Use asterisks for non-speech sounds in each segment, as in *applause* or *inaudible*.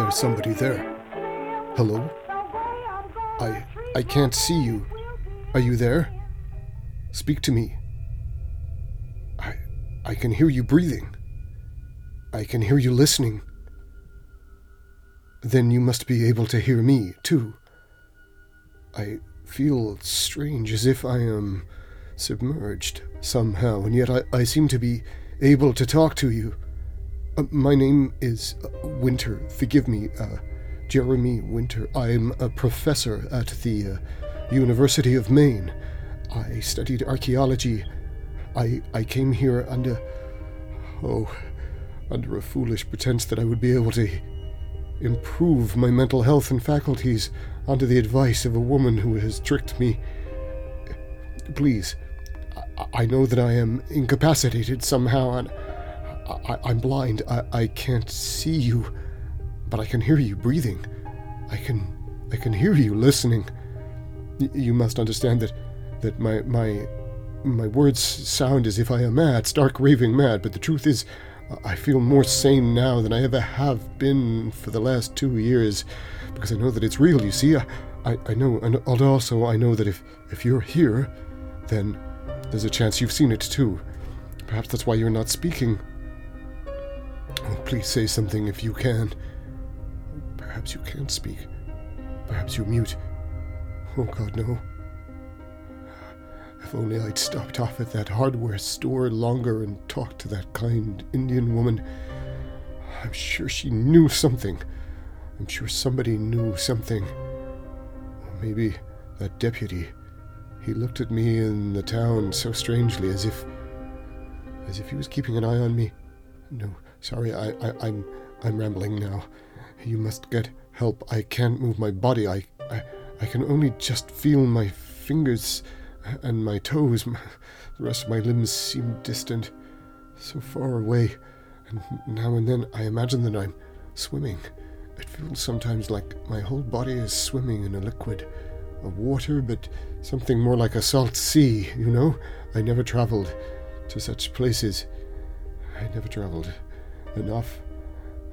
fat. Is there somebody there? Hello? I I can't see you. Are you there? Speak to me. I I can hear you breathing. I can hear you listening. Then you must be able to hear me, too. I feel strange, as if I am submerged somehow, and yet I, I seem to be able to talk to you. Uh, my name is uh, Winter. Forgive me, uh, Jeremy Winter. I'm a professor at the uh, University of Maine. I studied archaeology. I I came here under oh under a foolish pretense that I would be able to improve my mental health and faculties under the advice of a woman who has tricked me. Please, I, I know that I am incapacitated somehow, and I, am blind. I, I can't see you, but I can hear you breathing. I can, I can hear you listening. Y- you must understand that, that my my my words sound as if I am mad, stark raving mad. But the truth is, I feel more sane now than I ever have been for the last two years, because I know that it's real. You see, I, I, I know, and also I know that if if you're here, then there's a chance you've seen it too. Perhaps that's why you're not speaking. Please say something if you can. Perhaps you can't speak. Perhaps you're mute. Oh God, no. If only I'd stopped off at that hardware store longer and talked to that kind Indian woman. I'm sure she knew something. I'm sure somebody knew something. Maybe that deputy. He looked at me in the town so strangely as if as if he was keeping an eye on me. No, sorry, I, I I'm I'm rambling now. You must get help. I can't move my body. I I, I can only just feel my fingers and my toes. *laughs* The rest of my limbs seem distant, so far away, and now and then I imagine that I'm swimming. It feels sometimes like my whole body is swimming in a liquid of water, but something more like a salt sea, you know? I never traveled to such places. I never traveled enough.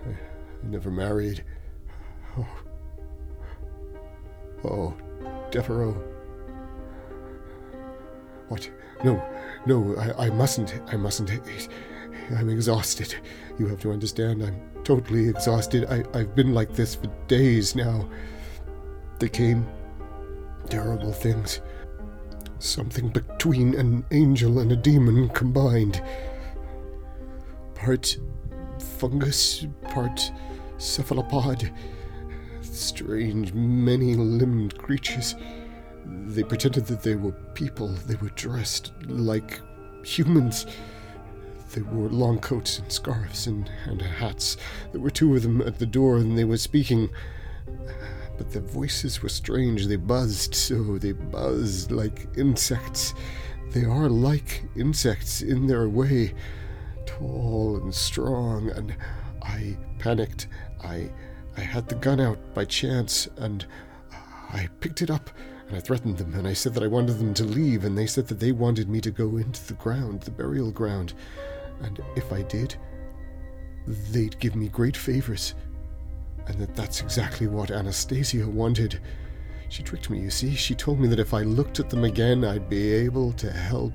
I, I never married. Oh. Oh, Devereaux. What? No, no, I, I mustn't. I mustn't. I'm exhausted. You have to understand, I'm totally exhausted. I, I've been like this for days now. They came. Terrible things. Something between an angel and a demon combined. Part fungus, part cephalopod. Strange, many limbed creatures. They pretended that they were people. They were dressed like humans. They wore long coats and scarves and, and hats. There were two of them at the door, and they were speaking. But their voices were strange. They buzzed so. They buzzed like insects. They are like insects in their way, tall and strong. And I panicked. I, I had the gun out by chance, and I picked it up and I threatened them, and I said that I wanted them to leave, and they said that they wanted me to go into the ground, the burial ground, and if I did, they'd give me great favors, and that that's exactly what Anastasia wanted. She tricked me, you see. She told me that if I looked at them again, I'd be able to help.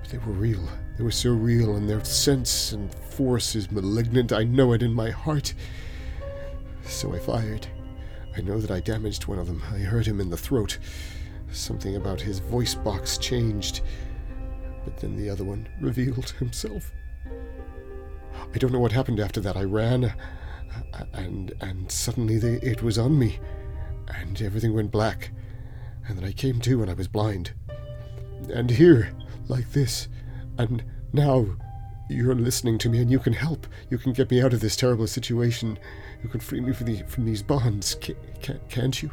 But they were real. They were so real, and their sense and force is malignant. I know it in my heart. So I fired. I know that I damaged one of them. I hurt him in the throat. Something about his voice box changed. But then the other one revealed himself. I don't know what happened after that. I ran, and and suddenly they, it was on me, and everything went black. And then I came to, and I was blind. And here, like this, and now you're listening to me, and you can help. You can get me out of this terrible situation. You can free me from, the, from these bonds, can, can, can't you?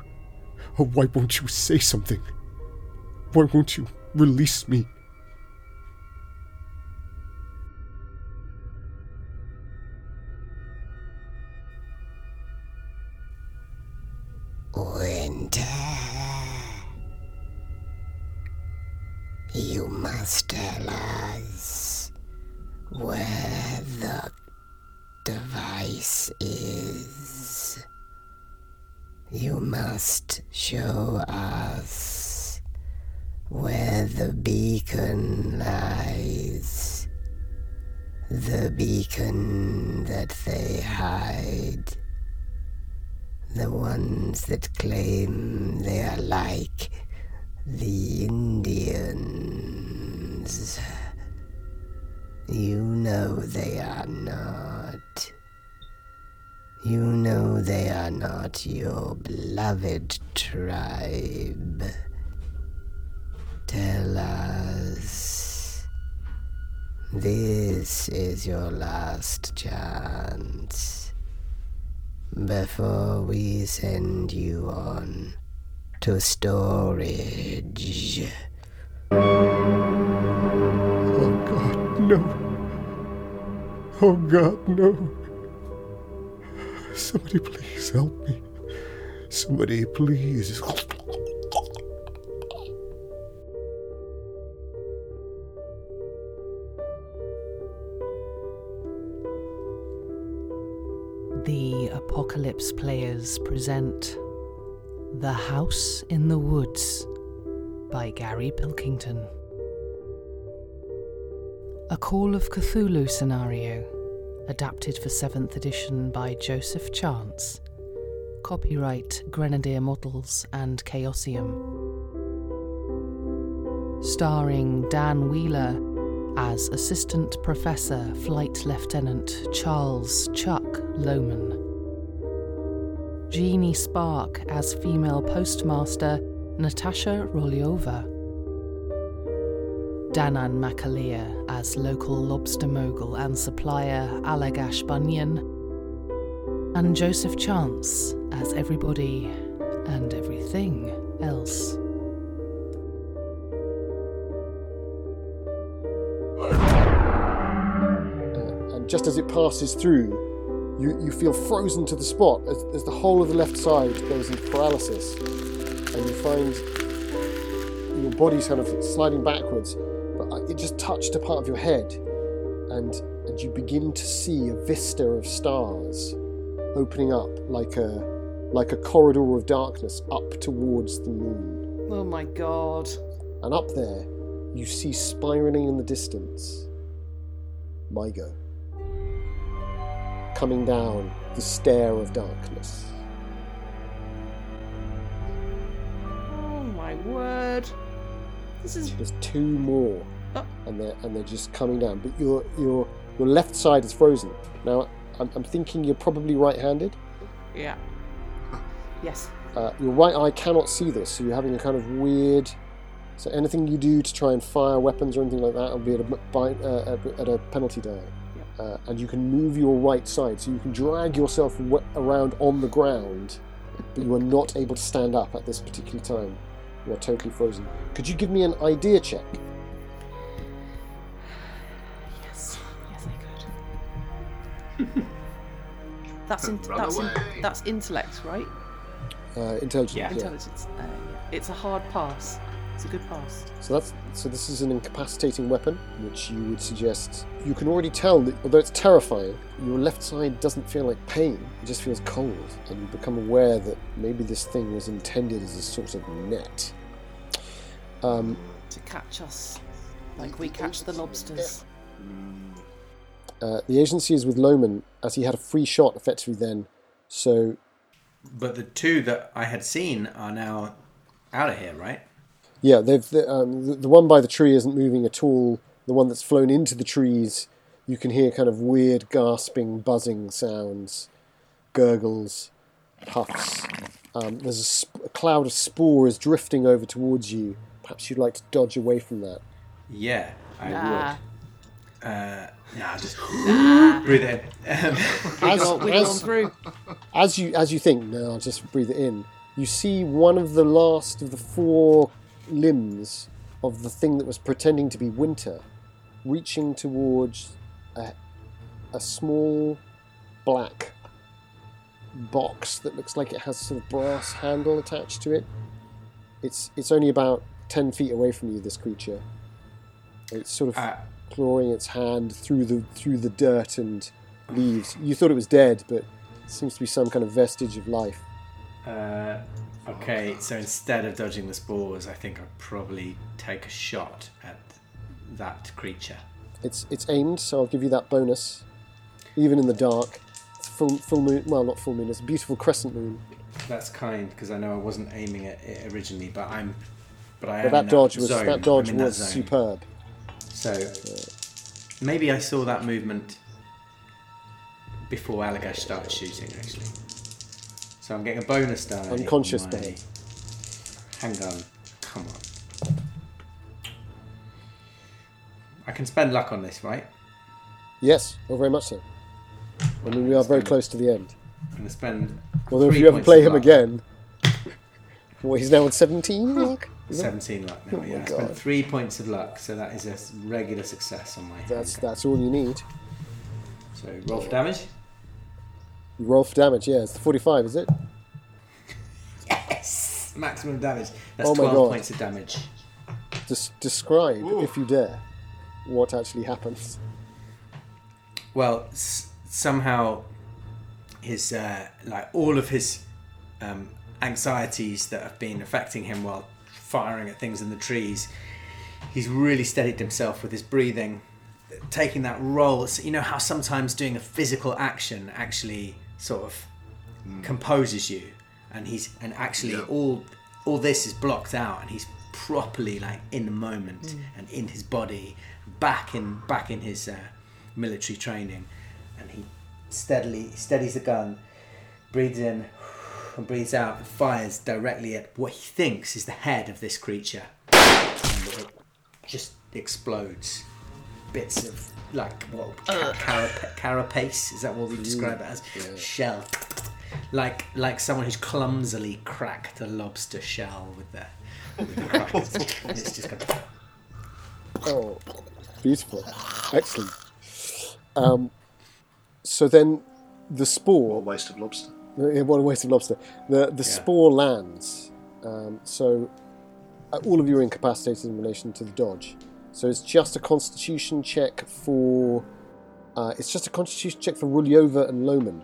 Oh, why won't you say something? Why won't you release me? That they hide. The ones that claim they are like the Indians. You know they are not. You know they are not your beloved tribe. Tell us. This is your last chance. Before we send you on to storage. Oh God, no. Oh God, no. Somebody please help me. Somebody please. The Players present The House in the Woods by Gary Pilkington. A Call of Cthulhu scenario, adapted for 7th edition by Joseph Chance. Copyright Grenadier Models and Chaosium. Starring Dan Wheeler as Assistant Professor Flight Lieutenant Charles Chuck Lohman. Jeany Spark as Female Postmaster Natasha Rolyova. Danann McAleer as local lobster mogul and supplier Allagash Bunyan. And Joseph Chance as everybody and everything else. And just as it passes through, you, you feel frozen to the spot as, as the whole of the left side goes into paralysis. And you find your body's kind of sliding backwards, but uh, it just touched a part of your head. And, and you begin to see a vista of stars opening up like a, like a corridor of darkness up towards the moon. Oh my god. And up there, you see spiraling in the distance Mi-Go. Coming down the stair of darkness. Oh my word. This is. There's two more, Oh. and they're and they're just coming down. But your your your left side is frozen. Now I'm, I'm thinking you're probably right-handed. Yeah. Yes. Uh, your right eye cannot see this, so you're having a kind of weird. So anything you do to try and fire weapons or anything like that will be at a, by, uh, at a penalty die. Uh, and you can move your right side, so you can drag yourself w- around on the ground, but you are not able to stand up at this particular time. You are totally frozen. Could you give me an idea check? Yes. Yes, I could. *laughs* that's in, Run that's in, away. that's intellect, right? Uh, intelligence. Yeah. Intelligence. Uh, yeah. It's a hard pass. It's a good pass. So that's so. This is an incapacitating weapon, which you would suggest. You can already tell that although it's terrifying, your left side doesn't feel like pain. It just feels cold, and you become aware that maybe this thing was intended as a sort of net. Um, To catch us, like we catch the lobsters. uh, the agency is with Lohman, as he had a free shot effectively then. So But the two that I had seen are now out of here, right? Yeah, they've the, um, the, the one by the tree isn't moving at all. The one that's flown into the trees, you can hear kind of weird gasping, buzzing sounds, gurgles, puffs. Um, there's a, sp- a cloud of spores drifting over towards you. Perhaps you'd like to dodge away from that. Yeah, I Nah. would. Uh, nah, just *gasps* breathe in. Um, *laughs* As, We've gone as, through. as you as you think, no, I'll just breathe it in. You see one of the last of the four limbs of the thing that was pretending to be winter, reaching towards a, a small black box that looks like it has sort of brass handle attached to it. It's it's only about ten feet away from you. This creature, It's sort of Uh, clawing its hand through the through the dirt and leaves. You thought it was dead, but it seems to be some kind of vestige of life. uh, okay, so instead of dodging the spores, I think I'd probably take a shot at that creature. It's it's aimed, so I'll give you that bonus. Even in the dark, it's full full moon. Well, not full moon. It's a beautiful crescent moon. That's kind because I know I wasn't aiming at it originally, but I'm. But I But am that in dodge was zone. that dodge I'm in that was zone. superb. So maybe I saw that movement before Allagash started shooting, actually. So I'm getting a bonus die. on Unconscious my die. Handgun. Come on. I can spend luck on this, right? Yes, oh, very much so. I mean, we are very close to the end. I'm going to spend. Although if you ever play him luck. again, well, he's now on 17. *laughs* Luck. 17 luck now, Oh yeah. I spent three points of luck, so that is a regular success on my. That's that's all you need. So roll for damage. You roll for damage. Yeah, it's the 45, is it? Yes! Maximum damage. That's Oh my 12 God. points of damage. Des- describe, if you dare, what actually happens. Well, s- somehow his uh, like all of his um, anxieties that have been affecting him while firing at things in the trees, he's really steadied himself with his breathing, taking that role. So you know how sometimes doing a physical action actually sort of composes you, and he's and actually Yeah. all all this is blocked out, and he's properly like in the moment and in his body, back in back in his uh, military training, and he steadily steadies the gun, breathes in and breathes out, and fires directly at what he thinks is the head of this creature, and it just explodes. Bits of like what ca- carap- carapace is that what we describe it as? Shell, like like someone who's clumsily cracked a lobster shell with their. With the crackers. *laughs* And it's just going. Oh, beautiful. Excellent. Um, so then the spore What a spore, waste of lobster. Yeah, what a waste of lobster. The, the spore lands. Um, so uh, all of you are incapacitated in relation to the dodge. So it's just a constitution check for. Uh, it's just a constitution check for Rulyova and Lohman.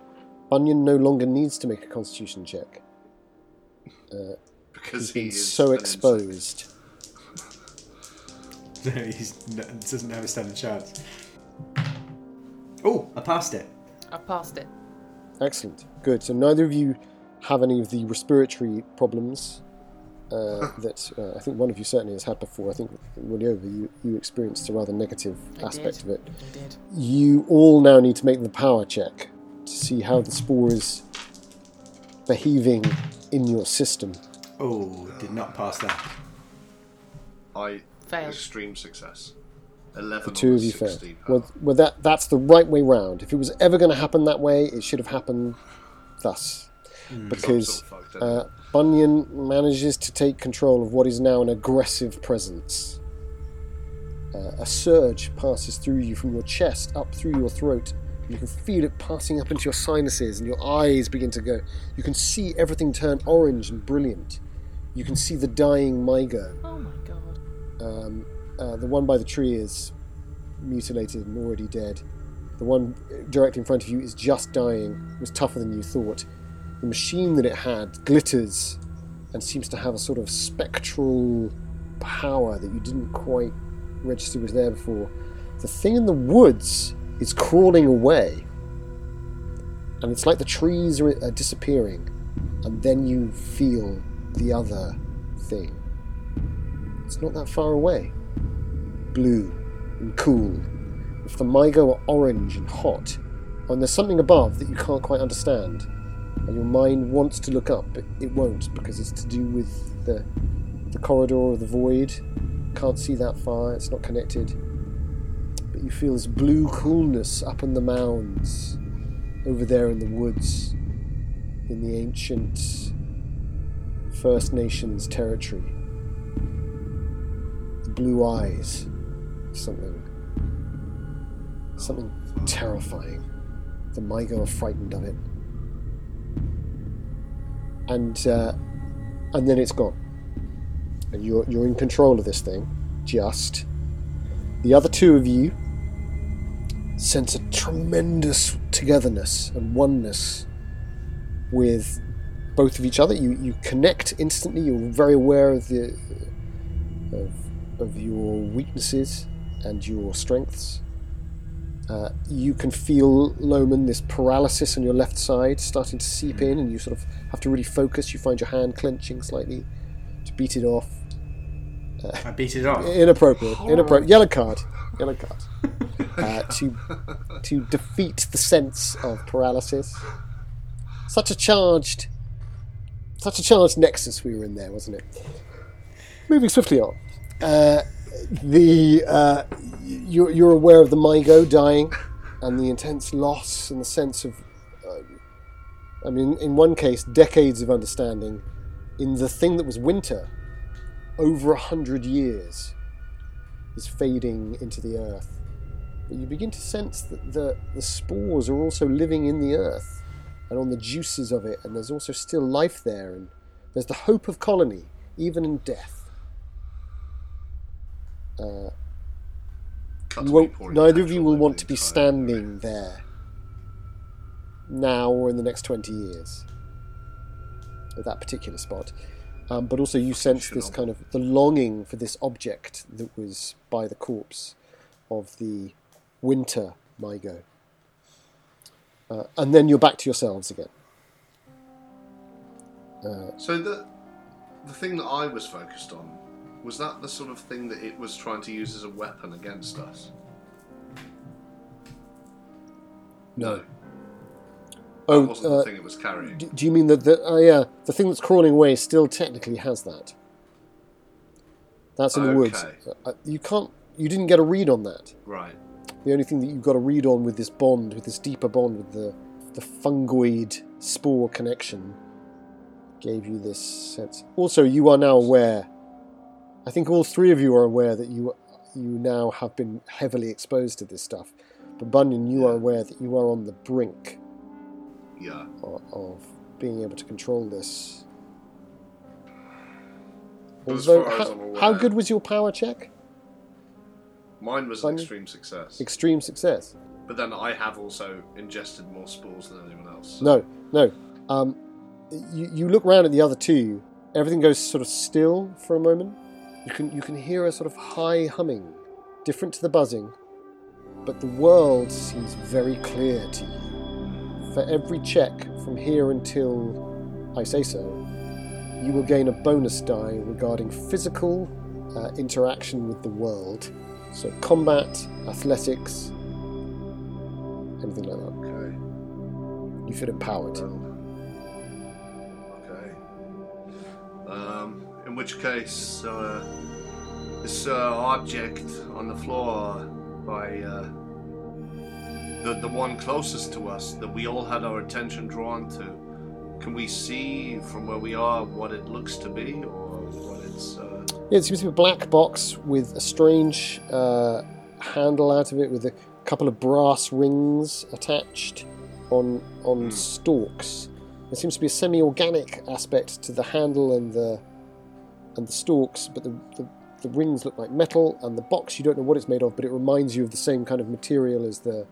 Bunyan no longer needs to make a constitution check. *laughs* Because He's he is so exposed. *laughs* no, exposed. he doesn't have a standing chance. Oh, I passed it. I passed it. Excellent. Good. So neither of you have any of the respiratory problems uh, *laughs* that uh, I think one of you certainly has had before. I think Rulyova, you, you experienced a rather negative I aspect did. of it. I did. You all now need to make the power check to see how the spore is behaving in your system. Oh, did not pass that. I Failed. extreme success. Eleven The two on of you fail. 16. Well, well, that that's the right way round. If it was ever going to happen that way, it should have happened thus, because sort of fucked, uh, Bunyan manages to take control of what is now an aggressive presence. Uh, a surge passes through you from your chest up through your throat. You can feel it passing up into your sinuses, and your eyes begin to go. You can see everything turn orange and brilliant. You can see the dying Mi-Go. Oh my god. Um, uh, the one by the tree is mutilated and already dead. The one directly in front of you is just dying. It was tougher than you thought. The machine that it had glitters and seems to have a sort of spectral power that you didn't quite register was there before. The thing in the woods is crawling away. And it's like the trees are, are disappearing. And then you feel the other thing. It's not that far away. Blue and cool. If the Mi-Go are orange and hot, and there's something above that you can't quite understand, and your mind wants to look up, but it won't because it's to do with the the corridor of the void. Can't see that far. It's not connected. But you feel this blue coolness up in the mounds, over there in the woods, in the ancient First Nations territory The blue eyes. Something. Something terrifying. The Mi-Go are frightened of it. And uh, and then it's gone. And you're you're in control of this thing. Just. The other two of you sense a tremendous togetherness and oneness with both of each other. You you connect instantly. You're very aware of the of, of your weaknesses and your strengths. Uh, you can feel Lohman this paralysis on your left side starting to seep in, and you sort of have to really focus. You find your hand clenching slightly to beat it off. I beat it off. Inappropriate. Inappropriate. Yellow card. Yellow card. Uh, to to defeat the sense of paralysis. Such a charged, such a charged nexus we were in there, wasn't it? Moving swiftly on. Uh, the uh, you're, you're aware of the Mi-Go dying, and the intense loss and the sense of. I mean, in one case, decades of understanding. In the thing that was winter, over a hundred years is fading into the earth. But you begin to sense that the, the spores are also living in the earth and on the juices of it, and there's also still life there, and there's the hope of colony, even in death. Uh, neither of you will want to be standing there now or in the next 20 years at that particular spot. Um, but also, you sense this kind of the longing for this object that was by the corpse of the winter Mi-Go. Uh, and then you're back to yourselves again. Uh, So the the thing that I was focused on was that the sort of thing that it was trying to use as a weapon against us. No. That oh, wasn't uh, the thing it was carrying. do, do you mean that the oh yeah, the thing that's crawling away still technically has that? That's in the woods. Uh, you can't. You didn't get a read on that. Right. The only thing that you've got a read on with this bond, with this deeper bond with the the fungoid spore connection, gave you this sense. Also, you are now aware. I think all three of you are aware that you you now have been heavily exposed to this stuff. But Bunyan, you are aware that you are on the brink Yeah. of, of being able to control this. Although, how, I'm aware- how good was your power check? Mine was an extreme success. Extreme success. but then I have also ingested more spores than anyone else. No, no. Um, you, you look round at the other two. Everything goes sort of still for a moment. You can you can hear a sort of high humming, different to the buzzing, but the world seems very clear to you. For every check from here until I say so, you will gain a bonus die regarding physical uh, interaction with the world. So combat, athletics, anything like that. Okay. You feel empowered. Okay. Um, in which case, uh, this uh, object on the floor by uh, the the one closest to us that we all had our attention drawn to. Can we see from where we are what it looks to be, or what it's? Uh, Yeah, it seems to be a black box with a strange uh, handle out of it with a couple of brass rings attached on on stalks. There seems to be a semi-organic aspect to the handle and the and the stalks, but the, the the rings look like metal, and the box you don't know what it's made of, but it reminds you of the same kind of material as the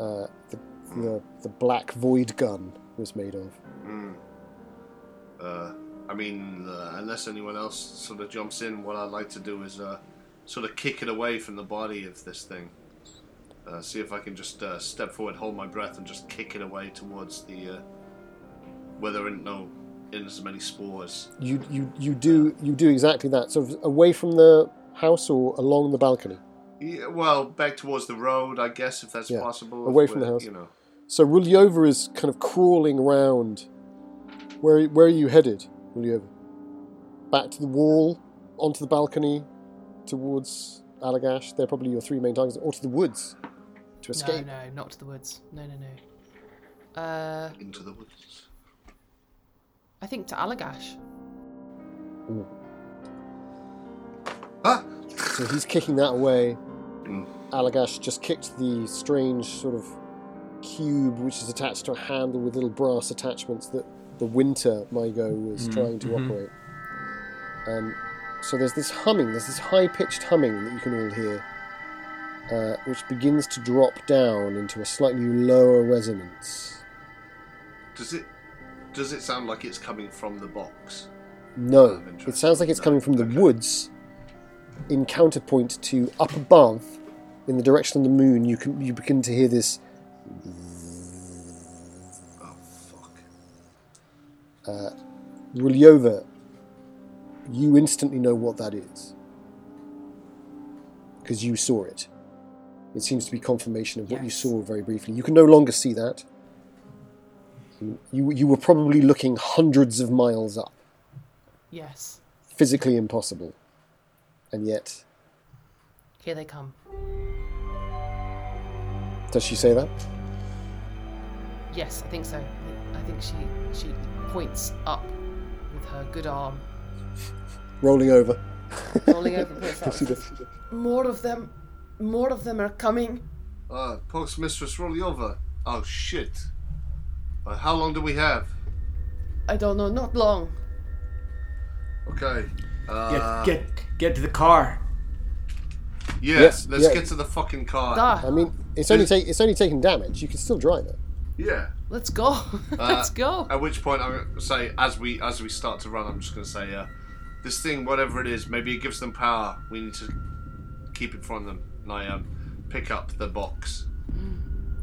uh, the, the the black void gun was made of. mm. uh, I mean, uh, unless anyone else sort of jumps in, what I'd like to do is uh, sort of kick it away from the body of this thing. Uh, see if I can just uh, step forward, hold my breath, and just kick it away towards the uh, where there ain't no in as many spores. You you you do you do exactly that, sort of away from the house or along the balcony. Yeah, well, back towards the road, I guess, if that's Yeah, possible. away if from the we're, house. You know, So Rulyova is kind of crawling around. Where where are you headed, Rulyova? Back to the wall, onto the balcony, towards Allagash. They're probably your three main targets, or to the woods to escape. No, no, not to the woods. No, no, no. Uh, into the woods. I think to Allagash. Ah! So he's kicking that away. Mm. Allagash just kicked the strange sort of cube, which is attached to a handle with little brass attachments that the winter Mi-Go was trying to operate. Um, so there's this humming, there's this high pitched humming that you can all hear uh, which begins to drop down into a slightly lower resonance. Does it does it sound like it's coming from the box? No, it sounds like it's No, coming from the okay. woods in counterpoint to up above in the direction of the moon. You can you begin to hear this Oh fuck. Uh, Rulyova. You instantly know what that is because you saw it. It seems to be confirmation of what you saw very briefly. You can no longer see that. You you were probably looking hundreds of miles up. Yes. Physically impossible, and yet Here they come. Does she say that? Yes, I think so. I think- she she points up with her good arm, Rolling over. rolling over. points. *laughs* See the- More of them. More of them are coming. Uh, Postmistress Rolyova. Oh shit. Uh, how long do we have? I don't know. Not long. Okay. Uh, Get, get get to the car. yeah, Yes, let's yeah. get to the fucking car. Ah, I mean, it's only take, it's only taking damage. You can still drive it. Yeah. let's go. *laughs* let's go. At which point I'm gonna say, as we as we start to run, I'm just gonna say, uh, this thing, whatever it is, maybe it gives them power. We need to keep it from them. And I um, pick up the box.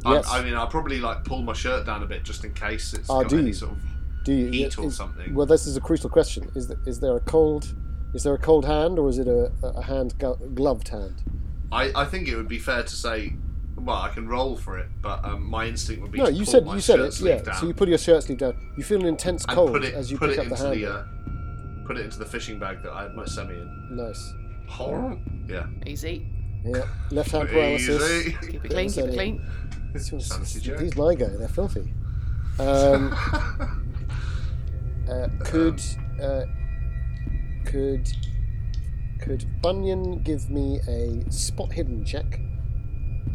I- Yes. I, mean, I'll probably like pull my shirt down a bit just in case it's Ah, got do any you? sort of. Do you? Heat or is- something. Well, this is a crucial question. Is there, is there a cold? Is there a cold hand, or is it a, a hand glo- gloved hand? I, I think it would be fair to say, well, I can roll for it, but um, my instinct would be No, to you pull said my you said it. Yeah. down So you put your shirt sleeve down. You feel an intense and cold it as you put pick it up the into hand. the uh, put it into the fishing bag that I had my semi in. Nice. Yeah. Easy. Yeah. Left hand paralysis. Easy. Keep it clean. Keep it clean. Sanity check. These Mi-Go. They're filthy. Um, *laughs* uh, could uh, could could Bunyan give me a spot hidden check?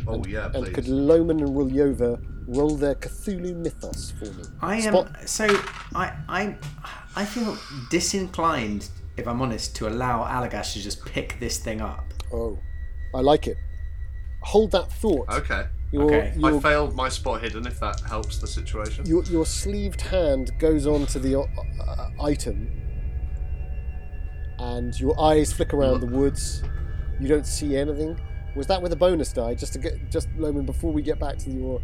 Oh and, yeah, and please. could Lohman and Rulyova roll their Cthulhu mythos for me? I am Spot- so I I I feel disinclined, if I'm honest, to allow Allagash to just pick this thing up. Oh, I like it. Hold that thought. Okay. Your, Okay. your, I failed my spot hidden. If that helps the situation. your, your sleeved hand goes on to the uh, uh, item, and your eyes flick around the woods. You don't see anything. Was that with a bonus die? Just to get, just Lohman, before we get back to your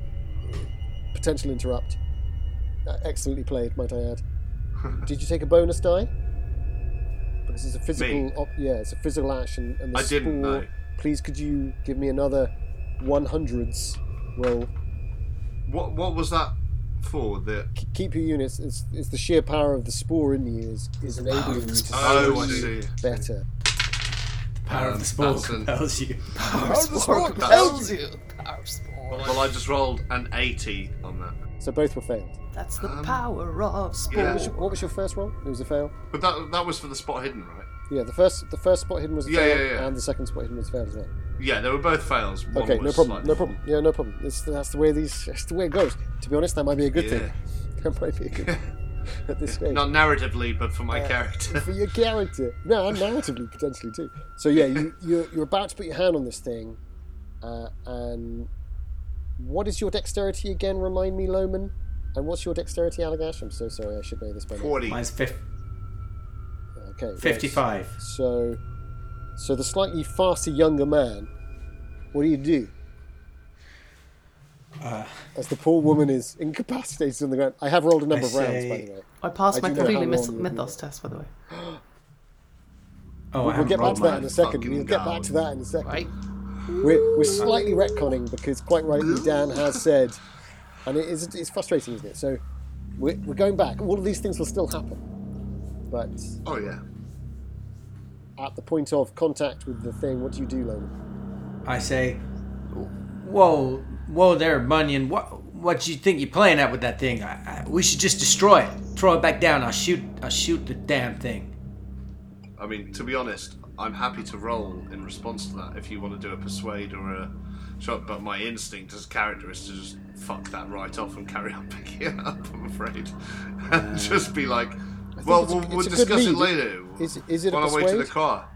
potential interrupt. Uh, excellently played, might I add. *laughs* Did you take a bonus die? Because it's a physical, op- yeah, it's a physical action, and the I didn't, spore- no. Please, could you give me another 100s roll? What What was that for? The K- keep your units. It's, it's the sheer power of the spore in you is, is enabling you to oh, see. better. Power Um, of the spore that's an- compels you. Spore compels you. Power spore. Well, I just rolled an eighty on that. So both were failed. That's the Um, power of spore. yeah. What was, your, what was your first roll? It was a fail. But that that was for the spot hidden, right? Yeah, the first the first spot hidden was a Yeah, fail, yeah, yeah. and the second spot hidden was a fail as well. Yeah, they were both fails. One Okay, no was problem, slightly no problem. Yeah, no problem. It's, that's the way these. *laughs* That's the way it goes. To be honest, that might be a good Yeah. thing. *laughs* That might be a good thing *laughs* *laughs* at this stage. Not narratively, but for my Uh, character. for your character. No, and *laughs* narratively potentially too. So yeah, you you're, you're about to put your hand on this thing, uh, and what is your dexterity again? Remind me, Lohman. And what's your dexterity, Allagash? I'm so sorry. I should know this by now. Forty. Mine's fif- Okay, right. 55. So, so the slightly faster younger man. What do you do? Uh, As the poor woman is incapacitated on the ground. I have rolled a number I of rounds, say- by the way. I passed I my do know myth- mythos test, by the way. *gasps* oh, I We'll haven't get back to that in a second. We'll get back to that in a second. Right? We're, we're slightly retconning because, quite rightly, Dan has said, and it is it's frustrating, isn't it? So we're, we're going back. All of these things will still happen, but Oh yeah. at the point of contact with the thing, what do you do, Lohman? I say, whoa, whoa there, Bunyan. What, what you think you're playing at with that thing? I, I, we should just destroy it. Throw it back down. I'll shoot. I'll shoot the damn thing. I mean, to be honest, I'm happy to roll in response to that if you want to do a persuade or a shot. But my instinct as a character is to just fuck that right off and carry on *laughs* picking it up. I'm afraid, *laughs* and just be like, well, it's we'll, it's we'll discuss it later. Is- is it a on our way to the persuade? car?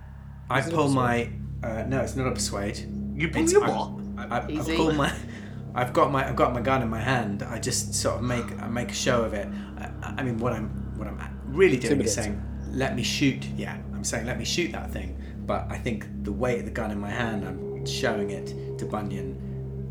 I Is it a pull my. Uh, no, it's not a persuade. You pull It's- your what? I, I, I've, got my, *laughs* I've got my I've got my gun in my hand. I just sort of make I make a show of it. I, I mean, what I'm what I'm really doing is saying, "Let me shoot." Yeah, I'm saying, "Let me shoot that thing." But I think the weight of the gun in my hand, I'm showing it to Bunyan.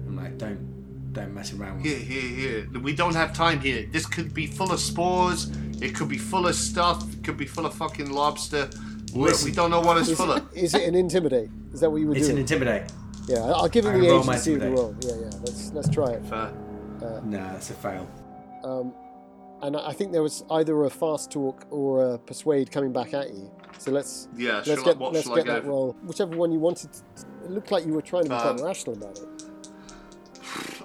I'm like, "Don't don't mess around with Here, here, here. We don't have time here. This could be full of spores. It could be full of stuff. It could be full of fucking lobster. We- Listen. we don't know what it's Is, full it, of. is it an intimidate? Is that what you were It's an intimidate. Yeah, I'll give him I the roll my agency of the intimidate. roll. Yeah, yeah. Let's let's try it. Fair. No, that's a fail. Um, and I I think there was either a fast talk or a persuade coming back at you. So let's Yeah, let's shall I- get what let's shall I get that for? roll. Whichever one you wanted. To, it looked like you were trying to be Um, quite rational about it.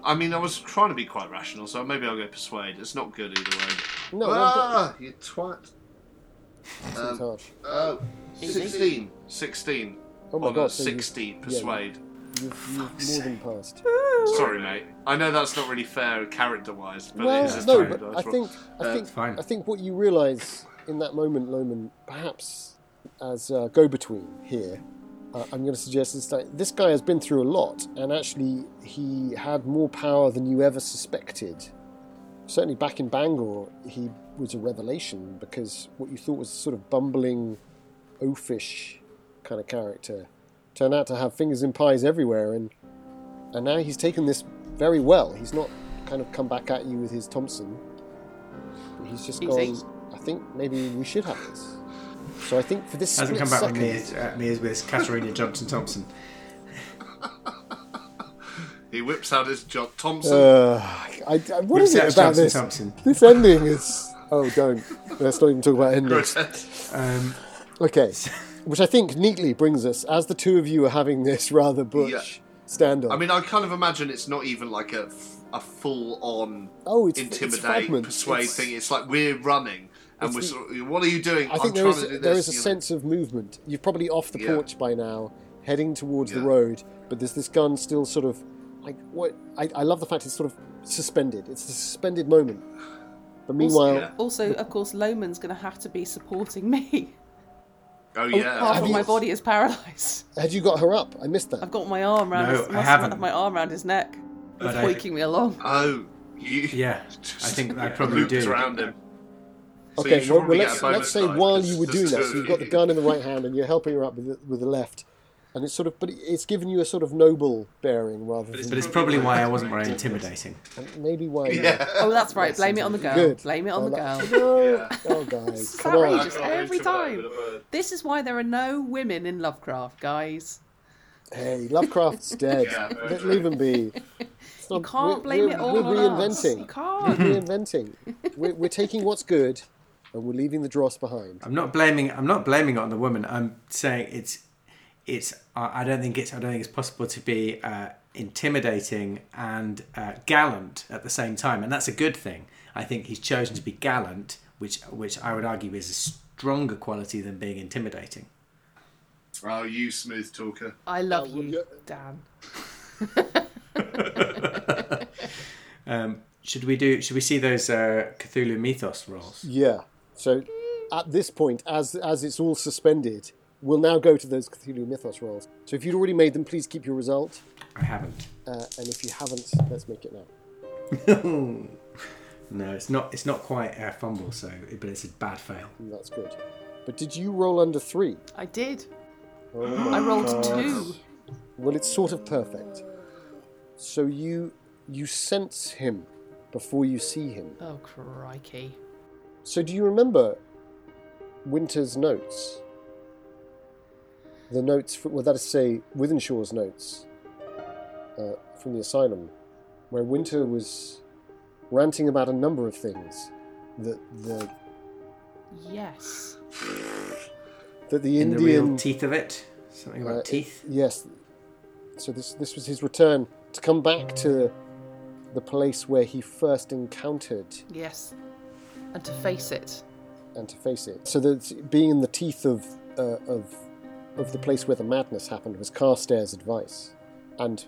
I mean, I was trying to be quite rational, so maybe I'll go persuade. It's not good either way. No, no, ah, you twat. it's Um, harsh. oh, 16. 16. Oh my on god! a So you, 60 persuade. You've, you've more than passed. Sorry, mate. I know that's not really fair character-wise, but well, it is a no, straight but dice I roll. think I Uh, think fine. I think what you realise in that moment, Lohman, perhaps as a go-between here, uh, I'm going to suggest is that this guy has been through a lot, and actually he had more power than you ever suspected. Certainly back in Bangor, he was a revelation because what you thought was a sort of bumbling, oafish kind of character turned out to have fingers in pies everywhere, and and now he's taken this very well. He's not kind of come back at you with his Thompson. He's just Easy. gone. I think maybe we should have this. So I think for this Hasn't split come back second, with me, at me as with Katarina Johnson Thompson. *laughs* He whips out his John Thompson. Uh, I, I, what Whips is it about Johnson this? Thompson. This ending is. Oh, don't. Let's not even talk about *laughs* endings. Um, Okay. *laughs* Which I think neatly brings us, as the two of you are having this *laughs* rather butch Yeah. standoff. I mean, I kind of imagine it's not even like a, a full-on oh, it's, it's intimidate, fragments. persuade It's- thing. It's like we're running, and we're the- sort of, what are you doing? I I'm think there trying is to do this, is a you know. sense of movement. You're probably off the Yeah. porch by now, heading towards the road, but there's this gun still sort of like what I, I love the fact it's sort of suspended. It's a suspended moment. But meanwhile, yeah. Also, of course, Lohman's going to have to be supporting me. *laughs* Oh, oh yeah. Half of my body is paralysed. had you got her up? I missed that. I've got my arm around No, his, I haven't. have my arm around his neck, But I- hoiking me along. Oh, you. yeah, I *laughs* think I probably looped do. around him. So Okay, well, probably well get let's, let's say while you were doing two that, so you've got the gun in the *laughs* right hand and you're helping her up with the, with the left, and it's sort of, but it's given you a sort of noble bearing rather than But it's probably why I wasn't very intimidating. and maybe why. Yeah. *laughs* Oh, that's right. Blame it on the girl. Good. Blame it on the girl. *laughs* No, *laughs* Yeah. oh guys, It's come on. outrageous every time. with a bird. This is why there are no women in Lovecraft, guys. Hey, Lovecraft's dead. Yeah, very Let, true. leave him be. It's You can't we're- blame we're- it all We're on us. reinventing. You We're reinventing. we're, we're taking what's good, and we're leaving the dross behind. I'm not blaming. I'm not blaming it on the woman. I'm saying it's. It's. I I don't think it's. I don't think it's possible to be uh, intimidating and uh, gallant at the same time, and that's a good thing. I think he's chosen to be gallant, which which I would argue is a stronger quality than being intimidating. Oh, you smooth talker. I love well, you, yeah. Dan. *laughs* Um, should we do? Should we see those uh, Cthulhu Mythos rolls? Yeah. So, at this point, as as it's all suspended, we'll now go to those Cthulhu Mythos rolls. So, if you'd already made them, please keep your result. I haven't. Uh, and if you haven't, let's make it now. *laughs* No, it's not. It's not quite a fumble. So, but it's a bad fail. That's good. But did you roll under three? I did. Oh *gasps* I rolled God. two. Well, it's sort of perfect. So you you sense him before you see him. Oh, crikey. So do you remember Winter's notes? The notes, for, well, that is to say, Withenshaw's notes uh, from the asylum, where Winter was ranting about a number of things that the Yes. that the In the Indian real teeth of it, something about Uh, teeth. Yes. So this this was his return to come back to the place where he first encountered Yes. And to face it. and to face it. So that being in the teeth of uh, of of the place where the madness happened was Carstairs' advice, and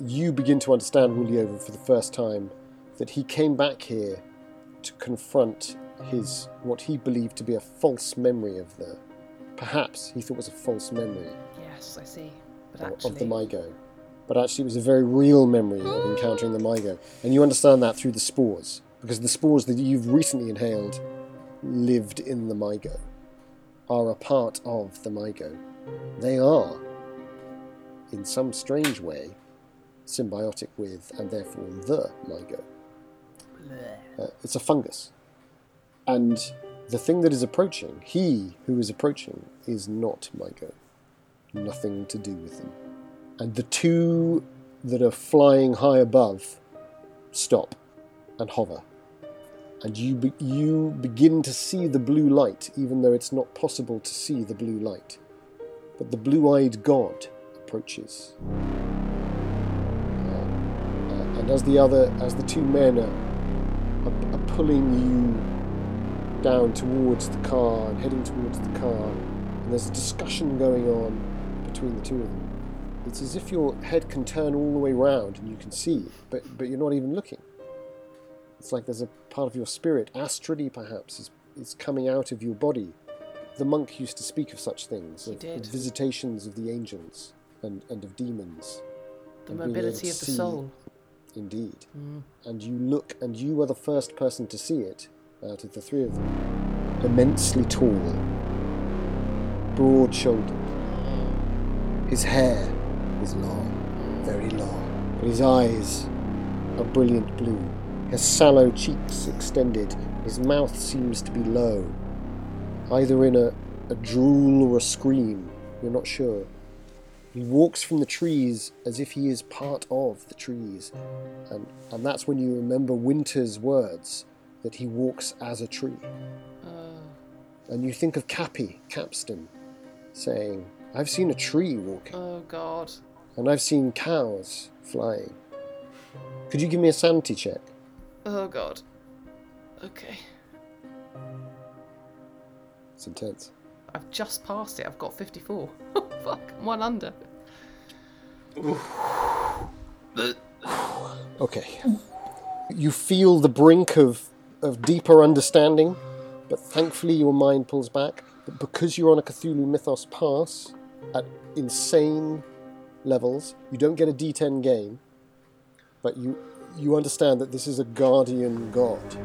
you begin to understand Wooliover for the first time that he came back here to confront his what he believed to be a false memory of the perhaps he thought was a false memory Yes, I see. But of, actually, of the Mi-Go. but actually it was a very real memory of encountering the Mi-Go. And you understand that through the spores, because the spores that you've recently inhaled lived in the Mi-Go, are a part of the Mi-Go. They are, in some strange way, symbiotic with and therefore the Mi-Go. Uh, it's a fungus. And the thing that is approaching, he who is approaching, is not Mi-Go. Nothing to do with them. And the two that are flying high above stop and hover. And you, be- you begin to see the blue light, even though it's not possible to see the blue light. But the blue eyed god approaches. Uh, uh, and as the other, as the two men are, are, are pulling you down towards the car and heading towards the car, and there's a discussion going on between the two of them. It's as if your head can turn all the way round and you can see, but, but you're not even looking. It's like there's a part of your spirit, astrally perhaps, is, is coming out of your body. The monk used to speak of such things, He of, did. visitations of the angels and, and of demons. The mobility of the soul. Indeed. Mm. And you look, and you are the first person to see it uh, out of the three of them. Immensely tall, broad shouldered. Mm. His hair is long, very long, but his eyes are brilliant blue. His sallow cheeks extended. His mouth seems to be low, either in a, a drool or a scream. You're not sure. He walks from the trees as if he is part of the trees. And, and that's when you remember Winter's words that he walks as a tree. Uh. And you think of Cappy, Capstan, saying, I've seen a tree walking, Oh God. and I've seen cows flying. Could you give me a sanity check? Oh God. Okay. It's intense. I've just passed it. I've got 54. *laughs* Oh, fuck. I'm one under. *sighs* Okay. You feel the brink of, of deeper understanding, but thankfully your mind pulls back. But because you're on a Cthulhu Mythos pass at insane levels, you don't get a D10 game, but you you understand that this is a guardian god,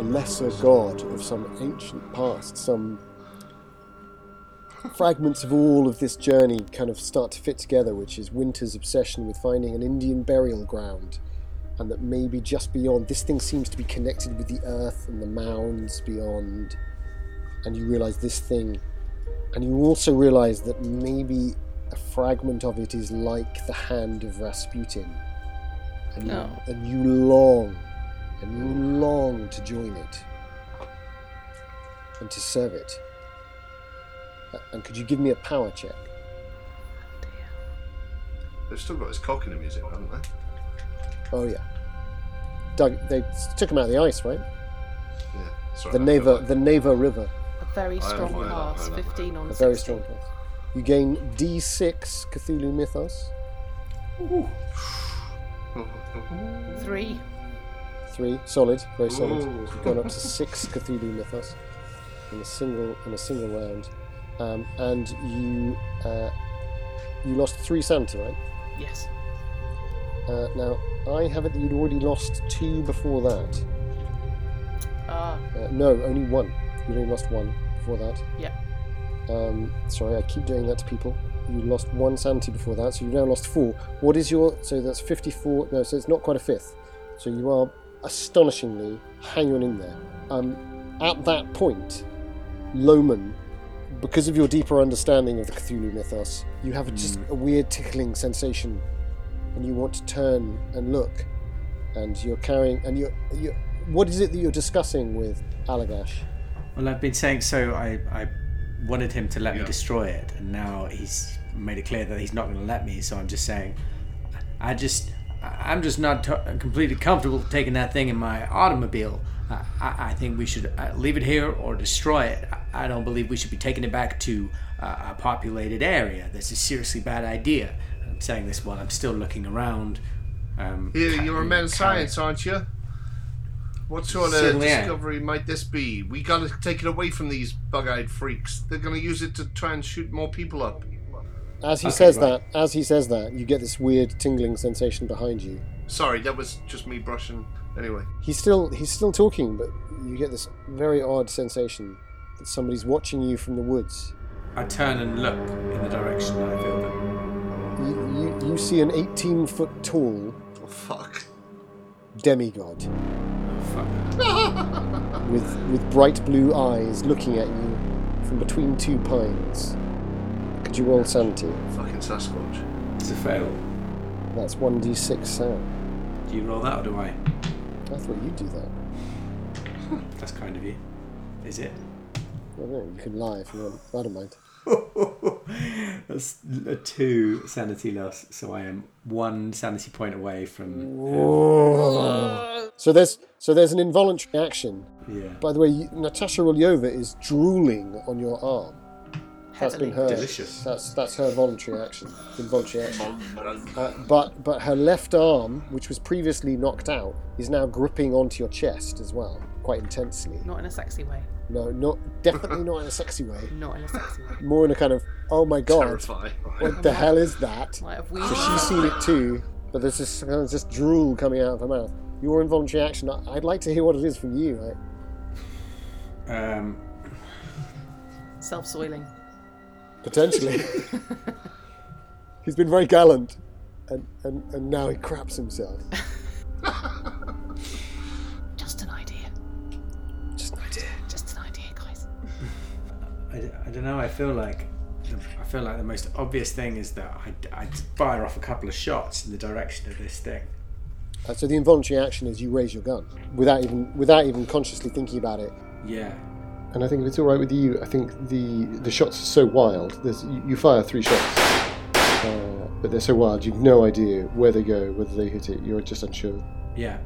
a lesser god of some ancient past, some fragments of all of this journey kind of start to fit together, which is Winter's obsession with finding an Indian burial ground, and that maybe just beyond, this thing seems to be connected with the earth and the mounds beyond, and you realize this thing, and you also realize that maybe a fragment of it is like the hand of Rasputin, and you, oh. and you long, and long to join it, and to serve it. And could you give me a power check? Oh, They've still got his cock in the museum, haven't they? Oh yeah. Doug, they took him out of the ice, right? Yeah. Sorry, The Neva, the Neva River, A very strong haven't heard that, pass. I haven't 15 on a very strong place. You gain D6 Cthulhu Mythos, *laughs* Three. Three solid, very solid. Ooh. You've gone up to six *laughs* Cthulhu Mythos in a single in a single round, um, and you uh, you lost three sanity, right? Yes. Uh, now I have it that you'd already lost two before that. Ah, Uh, no, only one. You'd only lost one before that. yeah. Um, sorry, I keep doing that to people. You lost one sanity before that, so you've now lost four. What is your? So that's fifty-four. No, so it's not quite a fifth. So you are astonishingly hanging in there. Um, at that point, Lohman, because of your deeper understanding of the Cthulhu mythos, you have just a weird tickling sensation, and you want to turn and look, and you're carrying, and you're, you. What is it that you're discussing with Allagash? Well, I've been saying so. I, I wanted him to let me destroy it, and now he's made it clear that he's not going to let me. So I'm just saying, I just, I- I'm just not t- completely comfortable taking that thing in my automobile. I, I, think we should uh, leave it here or destroy it. I, don't believe we should be taking it back to uh, a populated area. That's a seriously bad idea. I'm saying this while I'm still looking around. Um, Here, you're a man of science, aren't you? What sort of am. discovery might this be? We gotta take it away from these bug-eyed freaks. They're gonna use it to try and shoot more people up. As he Okay, says right. that, as he says that, you get this weird tingling sensation behind you. Sorry, that was just me brushing. Anyway, He's still he's still talking, but you get this very odd sensation that somebody's watching you from the woods. I turn and look in the direction that I feel them. You, you, you see an 18 foot tall oh, fuck. demigod Oh, fuck. with with bright blue eyes looking at you from between two pines. Could you roll sanity? Fucking Sasquatch. It's a fail. That's 1d6 sound. Do you roll that or do I? I thought you'd do that. *laughs* That's kind of you. Is it? I don't know, you can lie if you want. I don't mind. *laughs* That's a two sanity loss, so I am one sanity point away from. So there's so there's an involuntary action. Yeah. By the way, you, Natasha Rulyova is drooling on your arm. That's been her. Delicious. That's that's her voluntary action. Involuntary action. Uh, but but her left arm, which was previously knocked out, is now gripping onto your chest as well, quite intensely. Not in a sexy way. No, not definitely not in a sexy way. *laughs* Not in a sexy way. More in a kind of oh my god, Terrifying. what the hell is that? Might have So she's seen it too, but there's this kind of just drool coming out of her mouth. Your involuntary action. I- I'd like to hear what it is from you. Right? Um, Self-soiling. Potentially. *laughs* He's been very gallant, and, and, and now he craps himself. Just an idea. Just an idea. Just an idea, guys. I, I don't know. I feel like I feel like the most obvious thing is that I I fire off a couple of shots in the direction of this thing. Uh, so the involuntary action is you raise your gun without even without even consciously thinking about it. Yeah. And I think if it's all right with you, I think the the shots are so wild. There's you, you fire three shots, uh, but they're so wild. You've no idea where they go, whether they hit it. You're just unsure. Yeah.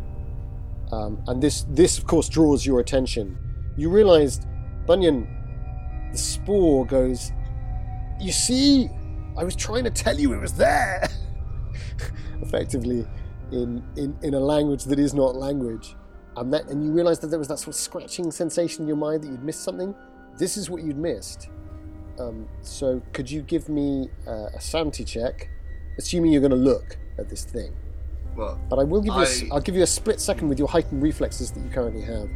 Um, and this this of course draws your attention. You realised, Bunyan, the spore goes. You see, I was trying to tell you it was there. *laughs* Effectively, in, in in a language that is not language, and that and you realised that there was that sort of scratching sensation in your mind that you'd missed something. This is what you'd missed. Um, so could you give me uh, a sanity check, assuming you're going to look at this thing? Well, But I will give you. A, I- I'll give you a split second with your heightened reflexes that you currently have.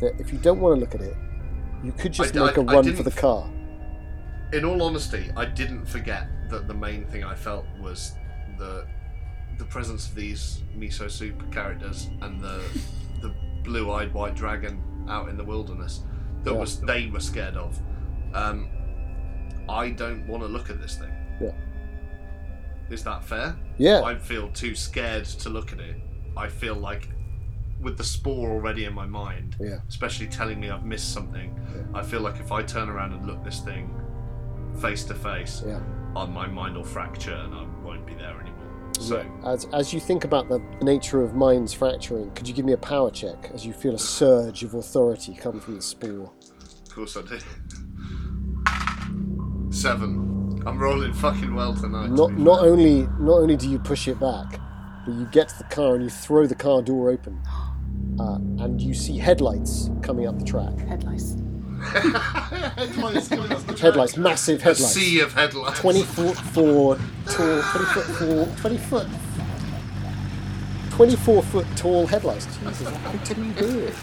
That if you don't want to look at it, you could just I- make a I- I run for the car. in all honesty, I didn't forget that the main thing I felt was the the presence of these miso soup characters and the blue-eyed white dragon out in the wilderness that Yeah. was they were scared of. Um, I don't want to look at this thing. Yeah. Is that fair? Yeah. I feel too scared to look at it. I feel like with the spore already in my mind, Yeah. especially telling me I've missed something, I feel like if I turn around and look this thing face to face, Yeah. on my mind will fracture and I won't be there anymore. So As as you think about the nature of minds fracturing, could you give me a power check as you feel a surge of authority come from the spore? of course I did. Seven. I'm rolling fucking well tonight. Not be not fair. only not only do you push it back, but you get to the car and you throw the car door open, uh, and you see headlights coming up the track. Headlights. Headlights coming up the. *laughs* Headlights, massive A headlights. sea of headlights. 20 foot four tall, 20 foot four, 20 foot, 24 foot tall headlights. Jesus, how can you do it?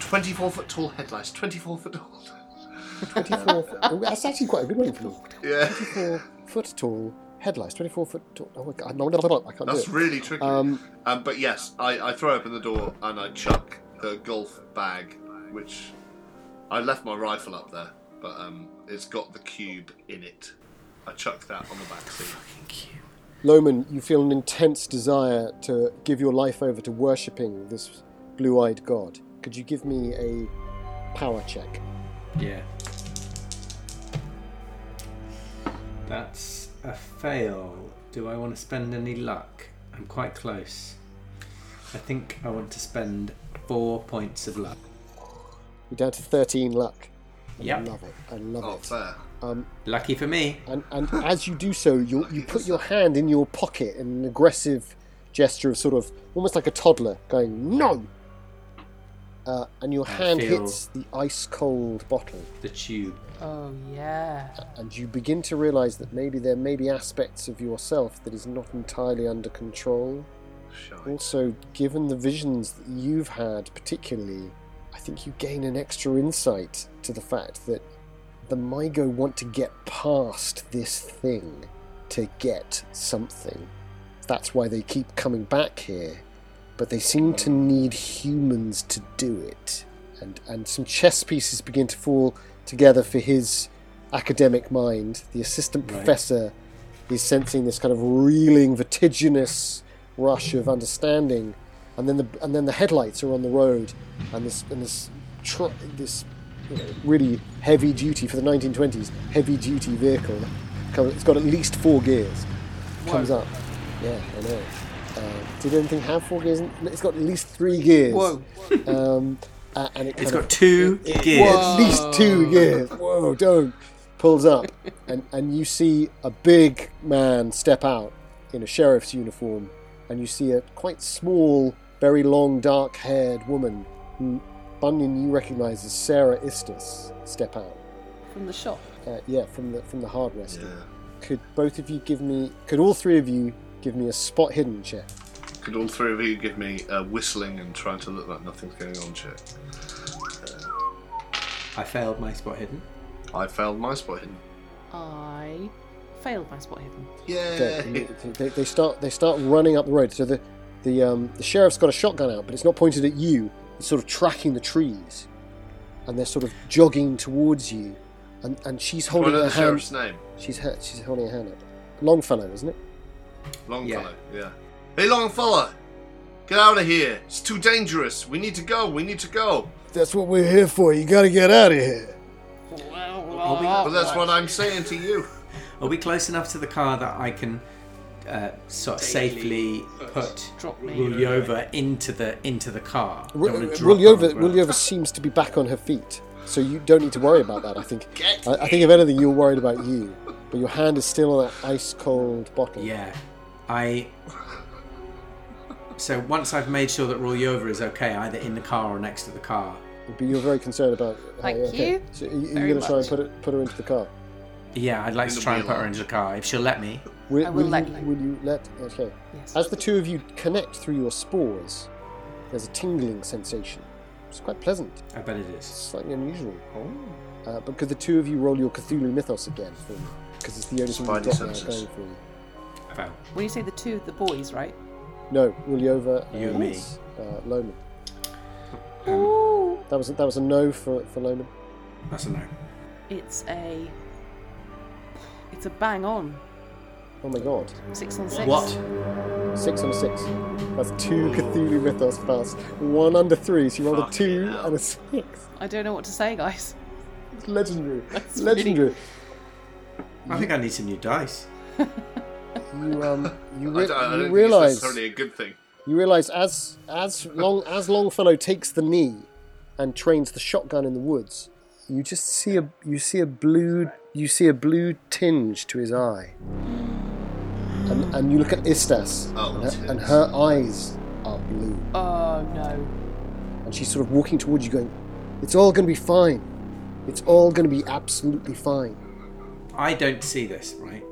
24 foot tall headlights. 24 foot tall. 24 foot, oh, that's actually quite a good one for me. Yeah. 24 foot tall headlights, 24 foot tall. Oh my god, no, no, no, no, I can't That's do it. really tricky. Um, Um, but yes, I, I throw open the door and I chuck the golf bag, which I left my rifle up there, but um, it's got the cube in it. I chuck that on the back seat. Lohman, you feel an intense desire to give your life over to worshipping this blue eyed god. Could you give me a power check? Yeah. That's a fail. Do I want to spend any luck? I'm quite close. I think I want to spend four points of luck. You're down to 13 luck. I love it. I love Oh, it. fair. Lucky for me. And, and as you do so, you you put your hand in your pocket in an aggressive gesture of sort of almost like a toddler going, No! uh, and your I hand feel- hits the ice cold bottle, The tube. Oh yeah. and you begin to realize that maybe there may be aspects of yourself that is not entirely under control. Shite. Also, given the visions that you've had, particularly, I think you gain an extra insight to the fact that the Mi-Go want to get past this thing to get something. That's why they keep coming back here. But they seem to need humans to do it. And, and some chess pieces begin to fall together for his academic mind. The assistant Right. professor is sensing this kind of reeling, vertiginous rush of understanding, and then the and then the headlights are on the road, and this and this tr- this you know, really heavy duty for the 1920s heavy duty vehicle. It's got at least four gears. Comes up. Yeah, I know. Uh, did anything have four gears? It's got at least three gears. Whoa. Um, a- and it It's kind got of- two it- gears. At least two gears. Whoa, don't. Pulls up, and, and you see a big man step out in a sheriff's uniform, and you see a quite small, very long, dark haired woman who Bunyan you recognise as Sarah Istas step out. From the shop. Uh, yeah, from the from the hardware store. Yeah. Could both of you give me? Could all three of you give me a spot hidden check? Could all three of you give me a whistling and trying to look like nothing's going on check? I failed my spot hidden. I failed my spot hidden. I failed my spot hidden. Yeah. Okay, they, they start they start running up the road. So the the um, the sheriff's got a shotgun out, but it's not pointed at you. It's sort of tracking the trees, and they're sort of jogging towards you. And, and she's What holding is her the hand. sheriff's name? She's ha- she's holding her hand up. Longfellow, isn't it? Longfellow. Yeah. Hey, Longfellow, get out of here! It's too dangerous. We need to go. We need to go. That's what we're here for. You got to get out of here. Well, well. But that's what I'm saying to you. Are we close enough to the car that I can uh, sort of safely put Drop. Rulyova into the into the car? Don't R- wanna drop her on the Rulyova. Rulyova seems to be back on her feet, so you don't need to worry about that. I think. *laughs* I, I think if anything, you're worried about you, but your hand is still on that ice cold bottle. Yeah, I. So once I've made sure that Rulyova is okay, either in the car or next to the car, But you're very concerned about. her, Thank okay. you So are you very going to try and put it, put her into the car? Yeah, I'd like to try and put her into the car if she'll let me. Will, I will will let you, you. Will you let? Okay. Yes. As the two of you connect through your spores, there's a tingling sensation. It's quite pleasant, I bet it is. slightly unusual. Uh, but could the two of you roll your Cthulhu mythos again for me? Because it's the only thing you've Spidey got now going for you. Well, When you say the two, the boys, right? No, Rulyova You and me. Uh, Lohman. um, That was a, that was a no for for Lohman. that's a no. It's a. It's a bang on. Oh my god, Six on six. What? six on six. That's two Cthulhu mythos pass. One under three. So you rolled a two hell. and a six. I don't know what to say, guys. It's legendary. *laughs* That's legendary. I think I need some new dice. *laughs* You um you, I re- don't, I don't you realize it's necessarily a good thing. you realize as as long as Longfellow takes the knee and trains the shotgun in the woods, you just see a you see a blue you see a blue tinge to his eye. And, and you look at Istas, Oh, and, her, and her eyes are blue. Oh no. And she's sort of walking towards you, going, It's all going to be fine. It's all going to be absolutely fine. I don't see this, right?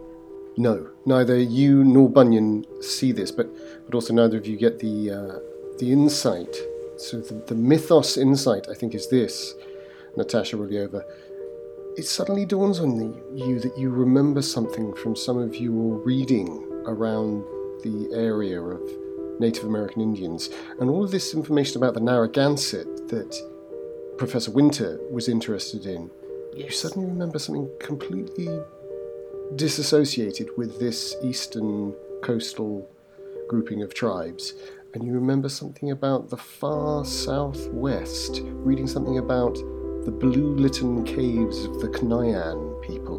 No, neither you nor Bunyan see this, but, but also neither of you get the uh, the insight. So the, the mythos insight, I think, is this, Natasha Rulyova. It suddenly dawns on the, you that you remember something from some of your reading around the area of Native American Indians, and all of this information about the Narragansett that Professor Winter was interested in. You suddenly remember something completely disassociated with this eastern coastal grouping of tribes, and you remember something about the far southwest, reading something about the blue litten caves of the K'n-yan people,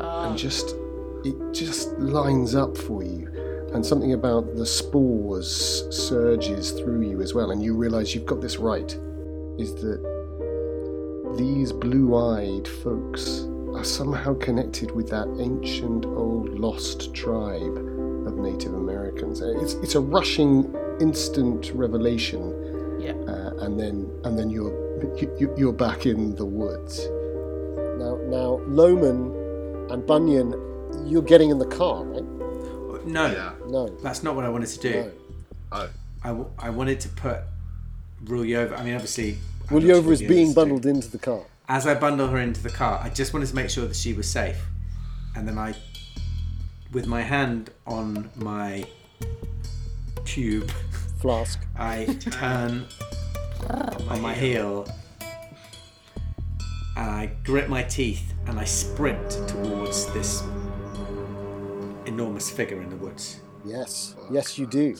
Ah, and just it just lines up for you. And something about the spores surges through you as well, and you realize you've got this right. Is that these blue eyed folks are somehow connected with that ancient old lost tribe of Native Americans. Uh, It's, it's a rushing, instant revelation, Yeah. uh, and then and then you're you- you, you're back in the woods. Now now Lohman and Bunyan, you're getting in the car, right? No, Yeah. No, that's not what I wanted to do. no. Oh, I, w- I wanted to put Rulyova. I mean, obviously, how much Rulyova is being doing. bundled into the car. As I bundle her into the car, I just wanted to make sure that she was safe, and then I, with my hand on my tube, Flask. I turn on my heel and I grit my teeth and I sprint towards this enormous figure in the woods. Yes, yes, you do.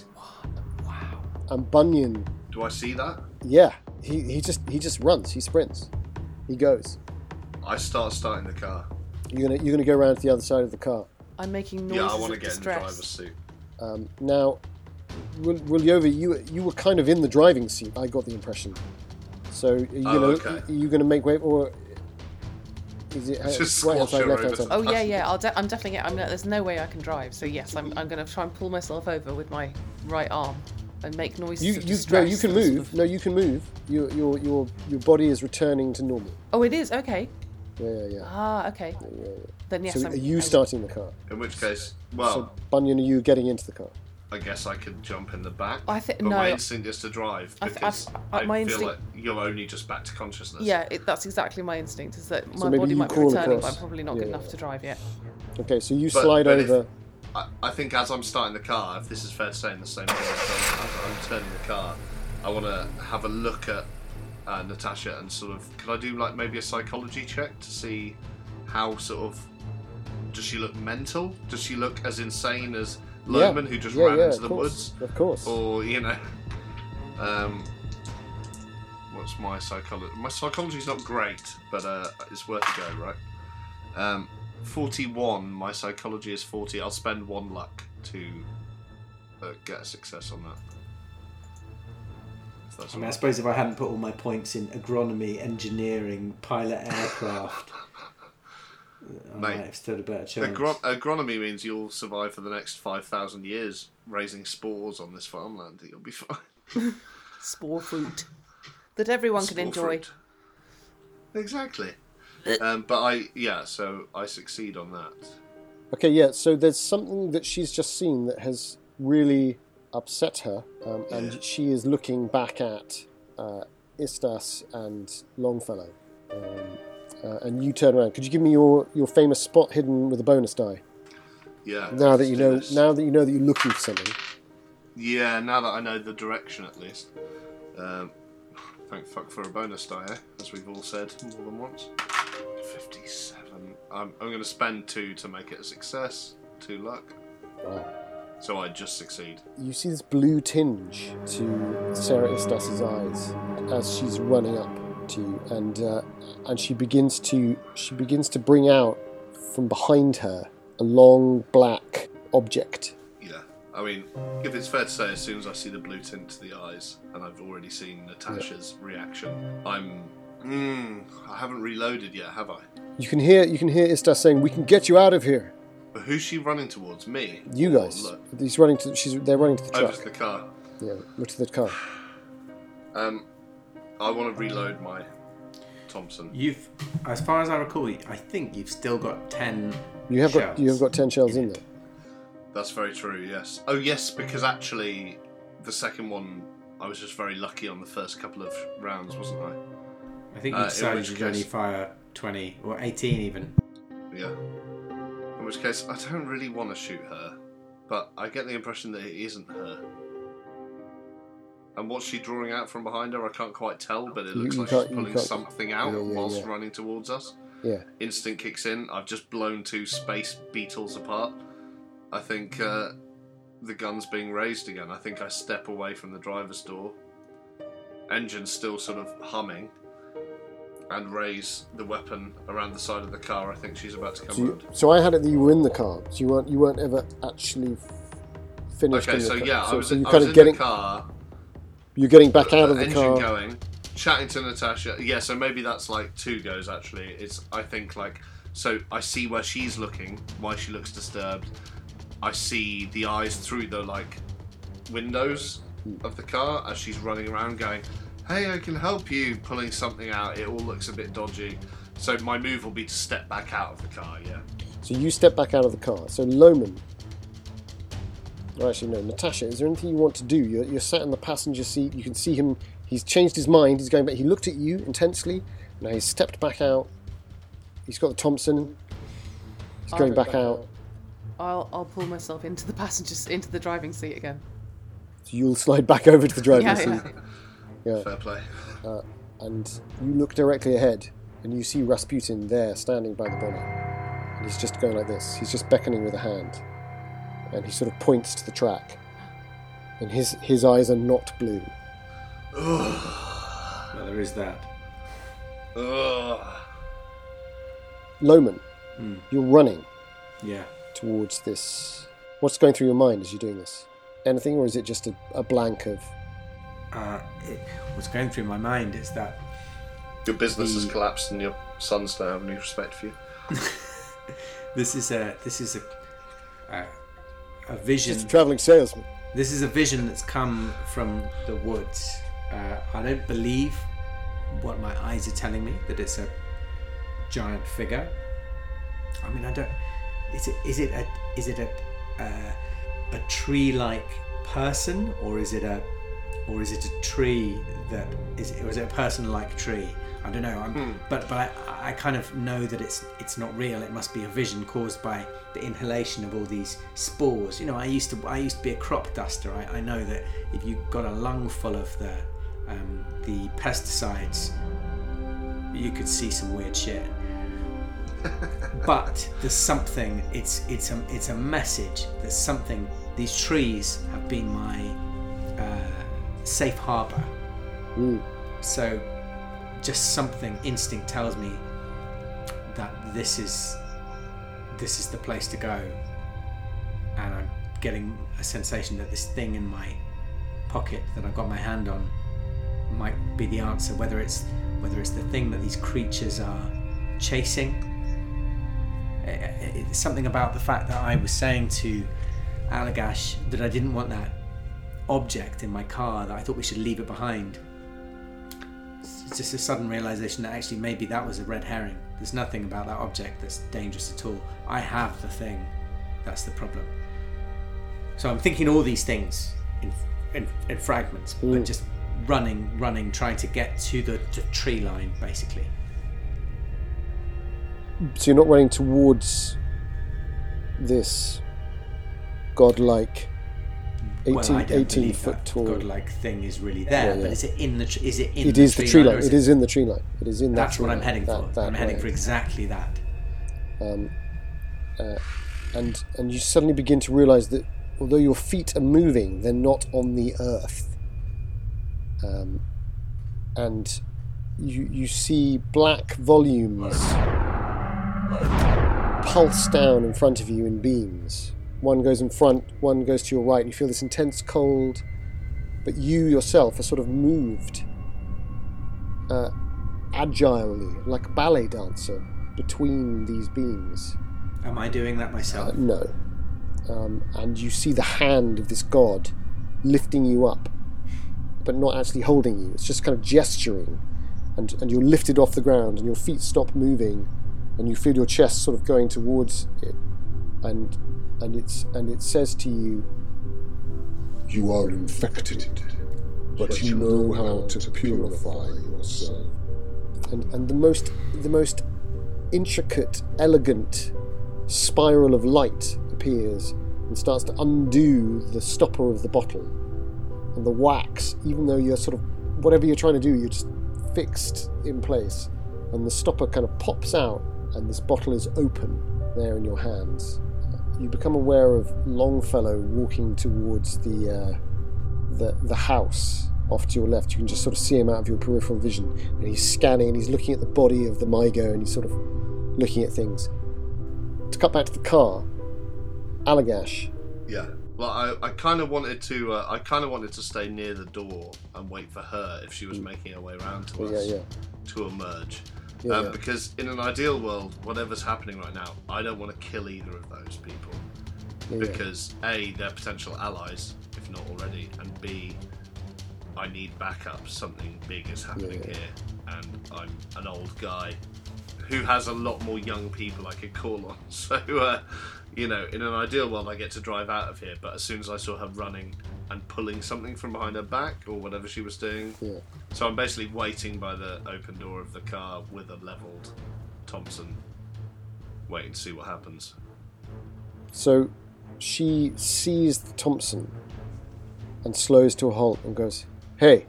Wow. And Bunyan, do I see that? yeah, he, he just he just runs. He sprints. He goes. I start starting the car. You're gonna you're gonna go around to the other side of the car. I'm making noises Yeah, I want to of get in the driver's seat. Um, now, Rul- Rulyova, you you were kind of in the driving seat. I got the impression. So are you Oh, gonna okay. are you gonna make way or is it Just right hand squash side, her left hand over Oh yeah, yeah. I'll de- I'm definitely. I'm. There's no way I can drive. So yes, I'm. I'm going to try and pull myself over with my right arm and make noises You of you no, you can and sort move. of- No, you can move. Your your your your body is returning to normal. Oh, it is okay. Yeah, yeah, yeah. Ah, okay. Then yes. so I'm, are you I- starting the car? In which case, well, So Bunyan, are you getting into the car? I guess I could jump in the back. I thi- but no. my instinct is to drive I th- because I- I, I- my feel instinct- like you're only just back to consciousness. Yeah, it, that's exactly my instinct. Is that my maybe body might be crawl returning, but. I'm probably not Yeah, good enough to drive yet. Okay, so you But- slide but if- over. I, I think as I'm starting the car, if this is fair to say, in the same way I'm, I'm turning the car, I want to have a look at uh, Natasha and sort of, could I do like maybe a psychology check to see how sort of does she look mental? Does she look as insane as Lohman who just yeah, ran yeah, into the course, woods? Of course. Or you know, um, what's my psychology? My psychology's not great, but uh, it's worth a go, right? Um, Forty-one. My psychology is forty. I'll spend one luck to uh, get a success on that. I mean, I suppose if I hadn't put all my points in agronomy, engineering, pilot aircraft, I *laughs* Mate, might have stood a better chance. Agro- agronomy means you'll survive for the next five thousand years raising spores on this farmland. You'll be fine. *laughs* *laughs* Spore fruit that everyone can enjoy. fruit. Exactly. Um, but I, yeah, so I succeed on that. Okay, yeah. So there's something that she's just seen that has really upset her, um, and Yeah. she is looking back at uh, Istas and Longfellow. Um, uh, and you turn around. Could you give me your, your famous spot hidden with a bonus die? Yeah. Now that you know, this. now that you know that you're looking for something. Yeah, now that I know the direction at least. Um, thank fuck for a bonus die, eh? as we've all said more than once. 57. I'm, I'm going to spend two to make it a success. Two luck. Wow. So I just succeed. You see this blue tinge to Sarah Istas's eyes as she's running up to you, and uh, and she begins to she begins to bring out from behind her a long black object. Yeah. I mean, if it's fair to say, as soon as I see the blue tint to the eyes, and I've already seen Natasha's reaction, I'm. Mm, I haven't reloaded yet, have I? You can hear you can hear Istas saying, "We can get you out of here." But who's she running towards? Me? You Or guys. Look, He's running to. She's. They're running to the over to the car. Yeah, look to the car. Um, I want to reload my Thompson. You've, as far as I recall, I think you've still got ten. You have got shells. you have got ten shells in there. That's very true. Yes. Oh, yes, because actually, the second one, I was just very lucky on the first couple of rounds, wasn't I? I think Uh, you in decided which you'd only case- fire twenty or eighteen even. Yeah. In which case, I don't really want to shoot her, but I get the impression that it isn't her. And what's she drawing out from behind her? I can't quite tell, but it looks you like can't- she's pulling something out Yeah, yeah, whilst yeah. running towards us. Yeah. Instinct kicks in. I've just blown two space beetles apart. I think uh, the gun's being raised again. I think I step away from the driver's door. Engine's still sort of humming. And raise the weapon around the side of the car. I think she's about to come So, you, round. so I had it that you were in the car. So you weren't you weren't ever actually finished. Okay, so car. yeah, so, I was, so in, I was of in getting the car, you're getting back out of the engine car. going, chatting to Natasha. Yeah, so maybe that's like two goes actually. It's I think like so I see where she's looking, why she looks disturbed. I see the eyes through the like windows of the car as she's running around going, Hey, I can help you, pulling something out. It all looks a bit dodgy. So my move will be to step back out of the car, yeah. So you step back out of the car. So Lohman. Or actually, no, Natasha, is there anything you want to do? You're, you're sat in the passenger seat. You can see him. He's changed his mind. He's going back. He looked at you intensely. Now he's stepped back out. He's got the Thompson. He's I'll going back back out. I'll I'll pull myself into the passenger into the driving seat again. So you'll slide back *laughs* over to the driving Yeah, seat. yeah. Yeah. Fair play. Uh, and you look directly ahead and you see Rasputin there standing by the bonnet. And he's just going like this. He's just beckoning with a hand. And he sort of points to the track. And his his eyes are not blue. *sighs* Well, there is that. *sighs* Ugh. Lohman, Hmm. you're running Yeah. towards this. What's going through your mind as you're doing this? Anything, or is it just a, a blank of. Uh, it, what's going through my mind is that Your business has collapsed and your sons don't have any respect for you. *laughs* this is a this is a a, a vision. Just a travelling salesman? This is a vision that's come from the woods. Uh, I don't believe what my eyes are telling me that it's a giant figure. I mean, I don't. Is it is it a is it a uh, a tree-like person or is it a or is it a tree that is or is it a person-like tree? I don't know. I'm, But but I, I kind of know that it's it's not real. It must be a vision caused by the inhalation of all these spores. You know, I used to I used to be a crop duster. I, I know that if you got a lung full of the um, the pesticides, you could see some weird shit. *laughs* but there's something. It's it's a it's a message. There's something. These trees have been my uh, safe harbor. Mm. So, just something instinct tells me that this is this is the place to go, and I'm getting a sensation that this thing in my pocket that I've got my hand on might be the answer. Whether it's whether it's the thing that these creatures are chasing. Eh, eh, It's something about the fact that I was saying to Allagash that I didn't want that object in my car that I thought we should leave it behind. It's just a sudden realization that actually maybe that was a red herring. There's nothing about that object that's dangerous at all. I have the thing. That's the problem. So I'm thinking all these things in, in, in fragments, but Mm. just running, running, trying to get to the, the tree line, basically. So you're not running towards this godlike 18, well, I don't 18 believe foot that tall. godlike thing is really there, Yeah, but is it in the? Tr- is it in? It the is the tree tree line, line. It is in the tree line. It is in that That's tree what I'm line, heading that- for. that I'm heading way. for exactly that. um, uh, and and you suddenly begin to realize that although your feet are moving, they're not on the earth. Um, and you you see black volumes pulse down in front of you in beams. One goes in front, one goes to your right. And you feel this intense cold, but you yourself are sort of moved uh, agilely, like a ballet dancer, between these beams. Am I doing that myself? Uh, no. Um, and you see the hand of this god lifting you up, but not actually holding you. It's just kind of gesturing. And, and you're lifted off the ground, and your feet stop moving, and you feel your chest sort of going towards it. And, and, it's, and it says to you, You are infected, but you know how to purify yourself. and, and the most the most intricate, elegant spiral of light appears and starts to undo the stopper of the bottle. And the wax, even though you're sort of whatever you're trying to do, you're just fixed in place. And the stopper kind of pops out, and this bottle is open there in your hands. You become aware of Longfellow walking towards the uh, the the house off to your left. You can just sort of see him out of your peripheral vision, and he's scanning and he's looking at the body of the Mi-Go and he's sort of looking at things. To cut back to the car, Allagash. Yeah. Well, I, I kind of wanted to uh, I kind of wanted to stay near the door and wait for her if she was making her way around to Yeah, us yeah, to emerge. Yeah. um, yeah. Because in an ideal world, whatever's happening right now, I don't want to kill either of those people. Yeah. because a they're potential allies if not already, and b I need backup. Something big is happening here, and I'm an old guy who has a lot more young people I could call on. *laughs* So, uh, you know, in an ideal world, I get to drive out of here. But as soon as I saw her running and pulling something from behind her back or whatever she was doing, Yeah. so I'm basically waiting by the open door of the car with a leveled Thompson, waiting to see what happens. So she sees the Thompson and slows to a halt and goes, "Hey,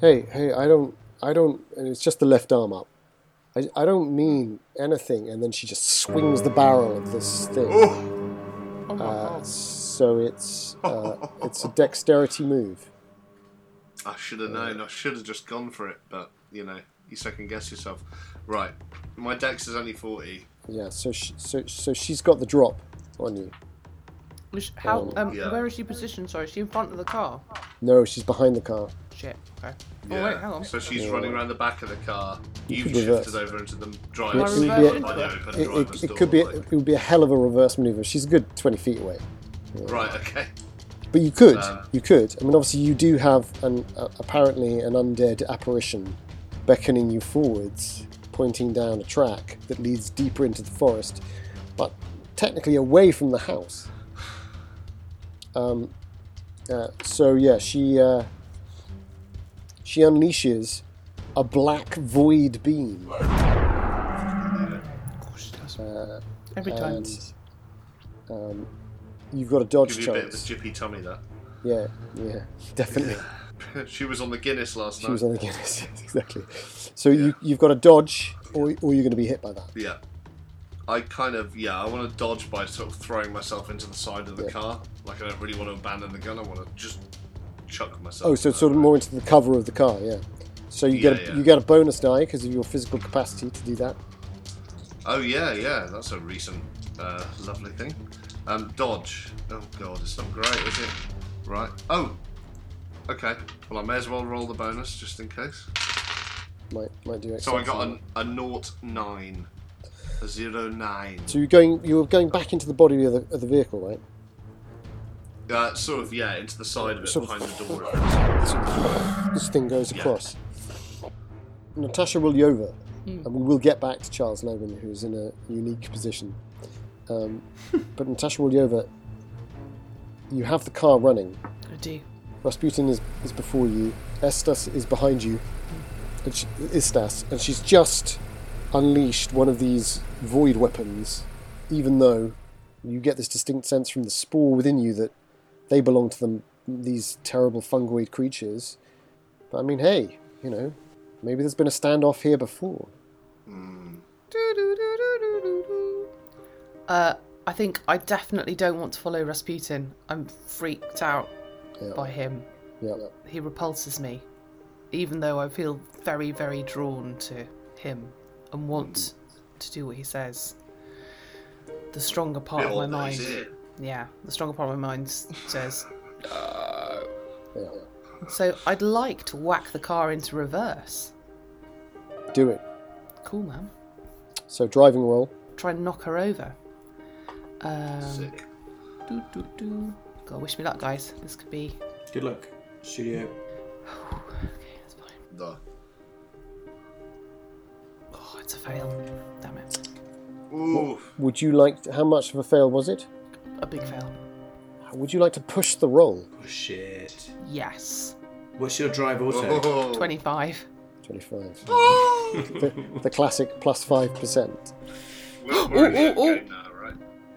hey, hey! I don't, I don't." And it's just the left arm up. I, I don't mean anything. And then she just swings the barrel of this thing. Oh my Uh, god. So it's uh, it's a dexterity move. I should have known. I should have just gone for it, but you know, you second guess yourself. Right, my dex is only forty. Yeah. So she, so so she's got the drop on you. Which- How? um, Um, Yeah. Where is she positioned? Sorry, is she in front of the car? No, she's behind the car. Shit. Okay. Yeah. Oh wait, hang on. So she's Yeah. running around the back of the car. You You've could reverse. shifted over into the driver's I it seat be a, reverse by the open it, driver's it, it door, could be a, it would be a hell of a reverse maneuver. She's a good twenty feet away. Right. Okay. But you could, Um, you could. I mean, obviously, you do have an uh, apparently an undead apparition beckoning you forwards, pointing down a track that leads deeper into the forest, but technically away from the house. Um, uh, so yeah, she uh, she unleashes a black void beam, Of course she does. uh, Every time. and um, you've got a dodge Give you a bit of the chance. jippy tummy there. Yeah, yeah, *laughs* definitely. *laughs* she was on the Guinness last night. She night. was on the Guinness, *laughs* exactly. So you, you've got to dodge, or, or you're going to be hit by that. Yeah. I kind of yeah. I want to dodge by sort of throwing myself into the side of the Yeah. car. Like I don't really want to abandon the gun. I want to just chuck myself. Oh, so it's sort of more into the cover of the car, yeah. So you get Yeah, a, yeah. you get a bonus die because of your physical capacity to do that. Oh yeah, yeah. That's a recent uh, lovely thing. Um, dodge. Oh god, it's not great, is it? Right. Oh. Okay. Well, I may as well roll the bonus just in case. Might might do. So I got exceptionally. an, a naught nine, a zero nine. So you're going you're going back into the body of the, of the vehicle, right? Uh, sort of yeah, into the side of it, Sort of- behind the door. This thing goes Yeah. across. Natasha Rulyova, Hmm. and we will get back to Charles Logan, who's in a unique position. Um, but Natasha Rulyova, you have the car running. I do. Rasputin is, is before you. Istas is behind you. And she, Istas, and she's just unleashed one of these void weapons, even though you get this distinct sense from the spore within you that they belong to them, these terrible fungoid creatures. But I mean, hey, you know, maybe there's been a standoff here before. Uh, I think I definitely don't want to follow Rasputin. I'm freaked out Yeah. by him. Yeah. He repulses me, even though I feel very, very drawn to him and want to do what he says. The stronger part of my mind, yeah, the stronger part of my mind s- says. Yeah. So I'd like to whack the car into reverse. Do it. Cool, man. So driving roll. Try and knock her over. Um, Sick. doo, doo, doo. God, wish me luck, guys. This could be. Good luck, studio. *sighs* Okay, that's fine. The. Oh, it's a fail. Damn it. Ooh. Would you like? how much of a fail was it? A big fail. Would you like to push the roll? Oh shit. Yes. What's your drive auto? Oh. 25. 25. *laughs* the, the classic plus 5%. We're, we're Ooh, ooh, ooh.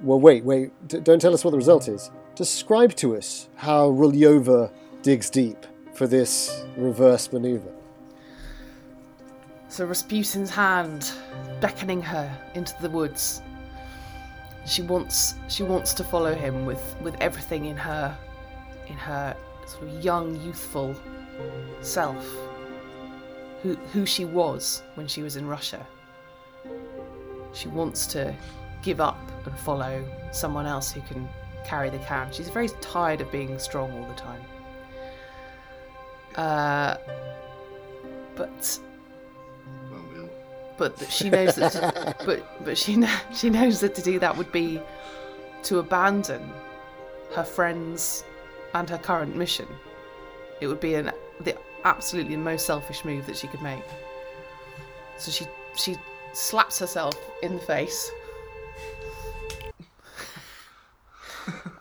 Well, wait, wait. D- don't tell us what the result is. Describe to us how Rulyova digs deep for this reverse maneuver. So Rasputin's hand beckoning her into the woods. She wants she wants to follow him with, with everything in her in her sort of young, youthful self. Who who she was when she was in Russia. She wants to give up and follow someone else who can carry the can. She's very tired of being strong all the time. Uh, but but she knows that to, *laughs* but but she she knows that to do that would be to abandon her friends and her current mission. It would be an the absolutely most selfish move that she could make. So she she slaps herself in the face.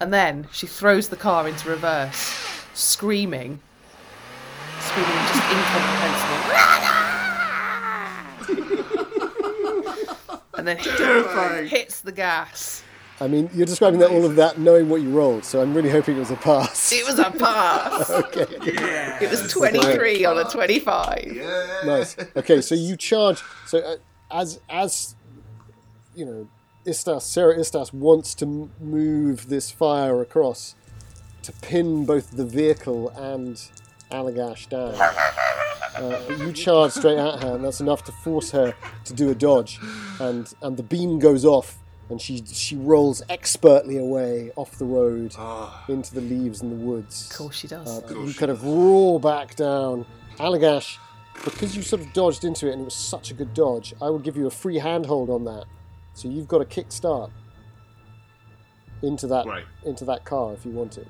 And then she throws the car into reverse, screaming, screaming just incomprehensible. and then hit- hits the gas. I mean, you're describing that all of that knowing what you rolled, so I'm really hoping it was a pass. It was a pass. *laughs* okay. It was 23 on a 25. Yeah. Nice. Okay, so you charge. So uh, as as you know, Istas Sarah Istas wants to move this fire across to pin both the vehicle and Allagash down. Uh, you charge straight at her, and that's enough to force her to do a dodge, and and the beam goes off, and she she rolls expertly away off the road into the leaves and the woods. Of course she does. Uh, but you kind of roar back down. Allagash, because you sort of dodged into it and it was such a good dodge, I will give you a free handhold on that. So you've got a kick start into that Right. into that car if you want it.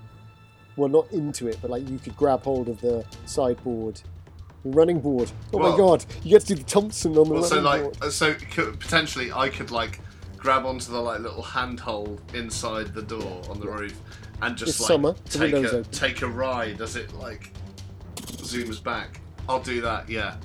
Well, not into it, but like you could grab hold of the sideboard, the running board. Oh my god, you get to do the Thompson on the Well, so like, board. so could, potentially I could like grab onto the like little handhold inside the door on the roof and just It's like summer, take a open. take a ride as it like zooms back. I'll do that, yeah.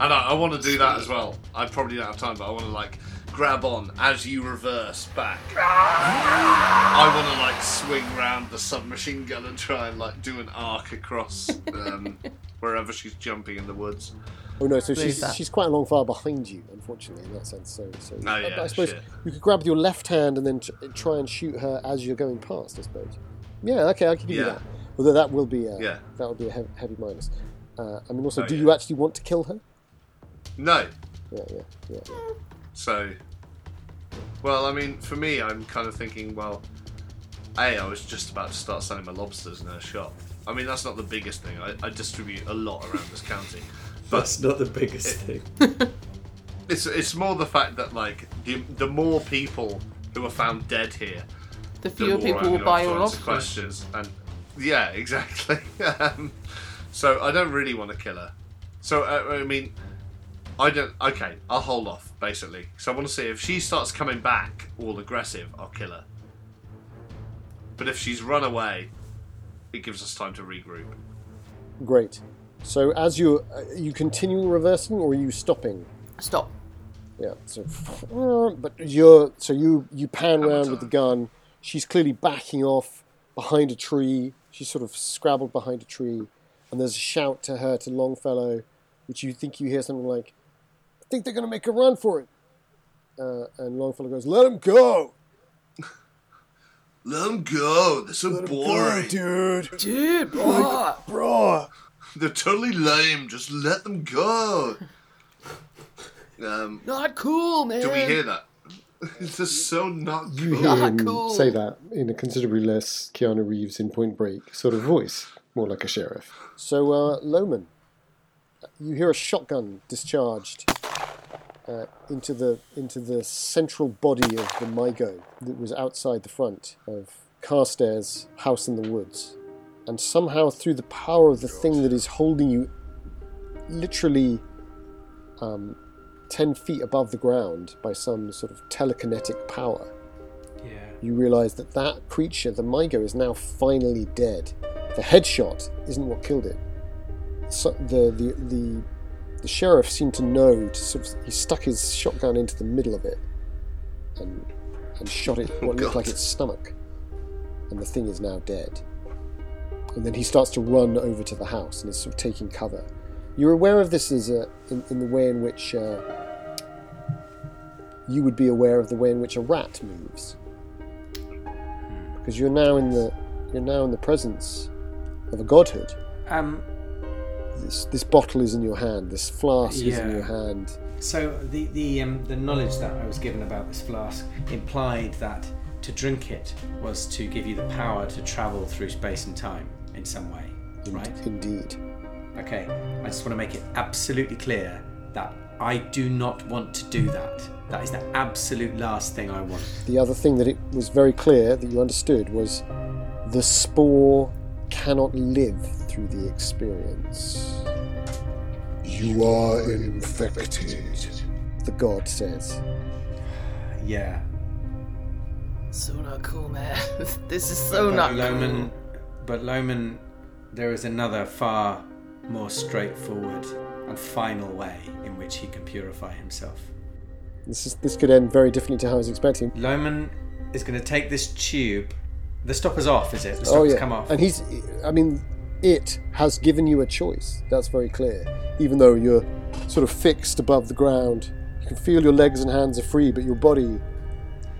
And I, I want to do that as well. I probably don't have time, but I want to like grab on as you reverse back. I want to like swing round the submachine gun and try and like do an arc across um, *laughs* wherever she's jumping in the woods. Oh no, so Move she's that. she's quite a long far behind you, unfortunately, in that sense. So, so Oh, yeah, I suppose shit. you could grab your left hand and then tr- try and shoot her as you're going past. I suppose. Yeah, okay, I can give you that. Although that will be a, Yeah. that will be a heavy, heavy minus. Uh, I mean, also, Oh, do yeah. you actually want to kill her? No, Yeah, yeah, yeah. yeah. So, well, I mean, for me, I'm kind of thinking, well, A, I was just about to start selling my lobsters in a shop. I mean, that's not the biggest thing. I, I distribute a lot around this county. *laughs* But That's not the biggest thing. *laughs* it's, it's more the fact that, like, the, the more people who are found dead here, The the fewer more people I'm will buy your lobsters. questions. And yeah, *laughs* exactly. um, so I don't really want to kill her. So uh, I mean, I don't. Okay, I'll hold off basically. So I want to see if she starts coming back all aggressive, I'll kill her. But if she's run away, it gives us time to regroup. Great. So as you uh, you continue reversing, or are you stopping? Stop. Yeah. So, *laughs* but you're so you you pan How much around with the gun. She's clearly backing off behind a tree. She's sort of scrabbled behind a tree, and there's a shout to her to Longfellow, which you think you hear something like, "I think they're going to make a run for it." Uh, and Longfellow goes, "Let him go, *laughs* Let them go. They're so Let 'em go, boring. dude, Dude, what? bro." *laughs* They're totally lame. Just let them go. *laughs* Um, Not cool, man. do we hear that? It's just so not You cool. hear Ah, him cool. say that in a considerably less Keanu Reeves in Point Break sort of voice, more like a sheriff. So, uh, Lohman, you hear a shotgun discharged uh, into the into the central body of the Mi-Go that was outside the front of Carstairs' house in the woods, and somehow through the power of the thing that is holding you, literally. Um, 10 feet above the ground by some sort of telekinetic power Yeah. you realize that that creature, the Mi-Go, is now finally dead. The headshot isn't what killed it. So the, the the the sheriff seemed to know. To sort of, he stuck his shotgun into the middle of it and and shot it what looked God. like its stomach. And the thing is now dead. And then he starts to run over to the house and is sort of taking cover. You're aware of this as a, in, in the way in which uh, you would be aware of the way in which a rat moves because you're now in the you're now in the presence of a godhood. Um. This this bottle is in your hand. This flask is in your hand. So the the um, the knowledge that I was given about this flask implied that to drink it was to give you the power to travel through space and time in some way, In- right? Indeed. Okay. I just want to make it absolutely clear that I do not want to do that. That is the absolute last thing I want. The other thing that it was very clear that you understood was The spore cannot live through the experience. You are infected. The god says. Yeah. So not cool, man. *laughs* this is so but not Lohman, cool. but Lohman, there is another far more straightforward and final way in which he can purify himself. This is this could end very differently to how I was expecting. Lohman is going to take this tube. The stopper's off, is it? The oh stopper's yeah, come off. and he's. I mean, it has given you a choice. That's very clear. Even though you're sort of fixed above the ground, you can feel your legs and hands are free, but your body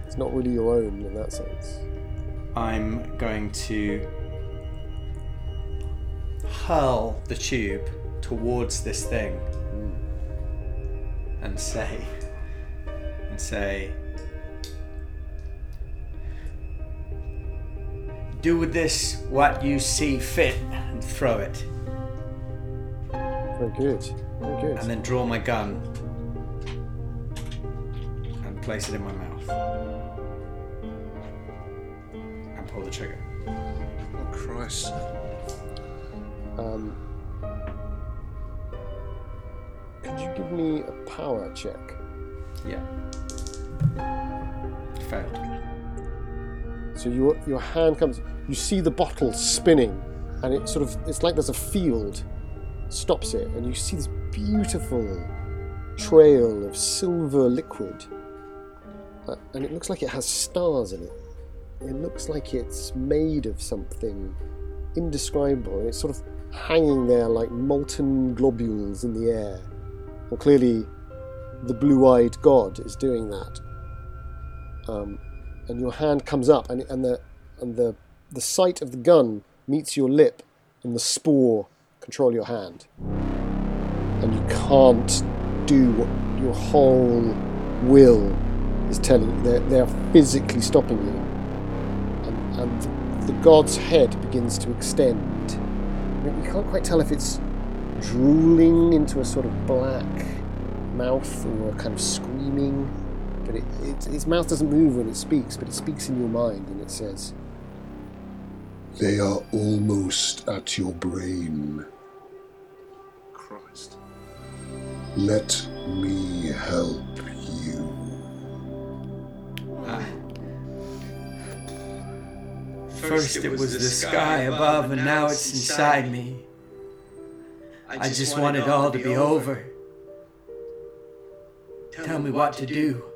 is not really your own in that sense. I'm going to hurl the tube towards this thing hmm. and say, and say, do with this what you see fit and throw it. Very good. Very good. And then draw my gun and place it in my mouth. And pull the trigger. Oh, Christ. Um, could you give me a power check? Yeah. Failed. So your your hand comes. You see the bottle spinning, and it sort of it's like there's a field stops it, and you see this beautiful trail of silver liquid, uh, and it looks like it has stars in it. It looks like it's made of something indescribable, and it's sort of hanging there like molten globules in the air. Well, clearly, the blue-eyed god is doing that. Um, and your hand comes up, and, and the and the the sight of the gun meets your lip, and the spore control your hand, and you can't do what your whole will is telling you. They're, they're physically stopping you, and, and the, god's head begins to extend. You can't quite tell if it's drooling into a sort of black mouth or kind of screaming but it, it, its mouth doesn't move when it speaks, but it speaks in your mind, and it says, They are almost at your brain. Christ. Let me help you. Ah. First it was the sky above, and now it's inside me. I just want it all to be over. Tell me what to do.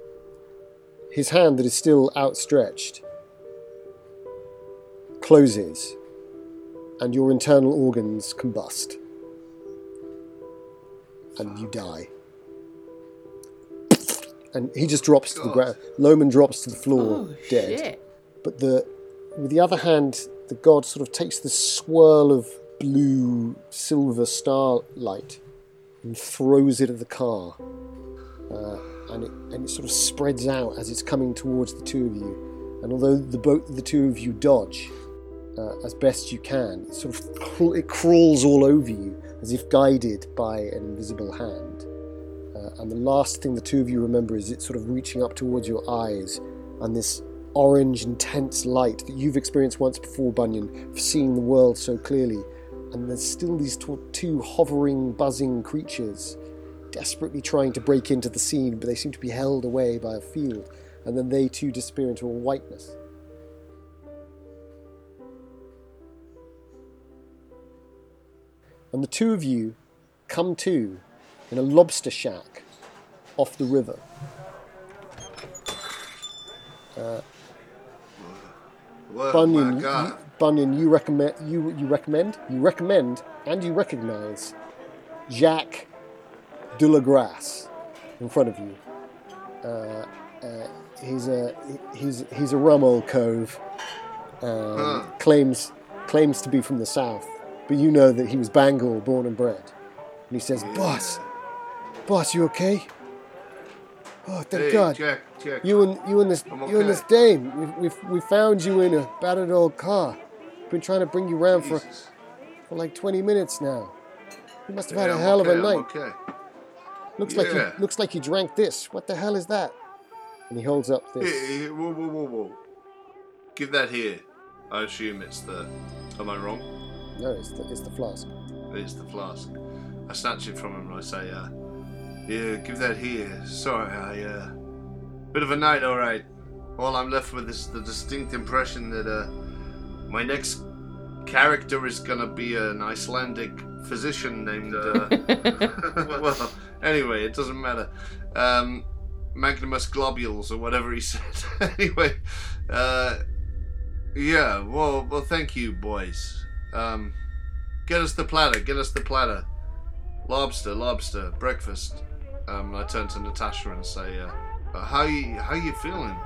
His hand that is still outstretched closes, and your internal organs combust, and you die. And he just drops to the ground. Lohman drops to the floor, Oh, dead. shit. But the, with the other hand, the god sort of takes this swirl of blue silver starlight and throws it at the car, uh, and it and it sort of spreads out as it's coming towards the two of you. And although the both the two of you dodge uh, as best you can, it sort of it crawls all over you as if guided by an invisible hand. Uh, and the last thing the two of you remember is it sort of reaching up towards your eyes and this orange, intense light that you've experienced once before, Bunyan, of seeing the world so clearly. And there's still these tw- two hovering, buzzing creatures desperately trying to break into the scene, but they seem to be held away by a field. And then they too disappear into a whiteness. And the two of you come to in a lobster shack off the river. Uh, well, Bunyan, you, Bunyan, you recommend you you recommend you recommend and you recognise Jacques de la Grasse in front of you. Uh, uh, he's a he's he's a rum old cove. Um, Huh. Claims claims to be from the south, but you know that he was Bangor born and bred. And he says, "Boss, boss, you okay? Oh, thank Hey, God." Jack, Jack. You and you and this I'm you and this dame. We we found you in a battered old car. Been trying to bring you around for, Jesus. for like 20 minutes now. You must have had Yeah, a I'm hell okay, of a I'm night. Okay. Looks like you Yeah. looks like you drank this. What the hell is that? And he holds up this. here, whoa, whoa, whoa, whoa. Give that here. I assume it's the. Am I wrong? No, it's the, it's the flask. It's the flask. I snatch it from him and I say, uh, yeah, give that here. Sorry, I, uh, bit of a night, alright. All I'm left with is the distinct impression that, uh, my next character is gonna be an Icelandic physician named, uh, *laughs* *laughs* well, anyway, it doesn't matter. Um, Magnimus Globules or whatever he *laughs* said. anyway, uh, yeah, well, well, thank you, boys. Um, get us the platter, get us the platter. Lobster, lobster, breakfast. Um, I turn to Natasha and say, uh, uh, how you, how you feeling?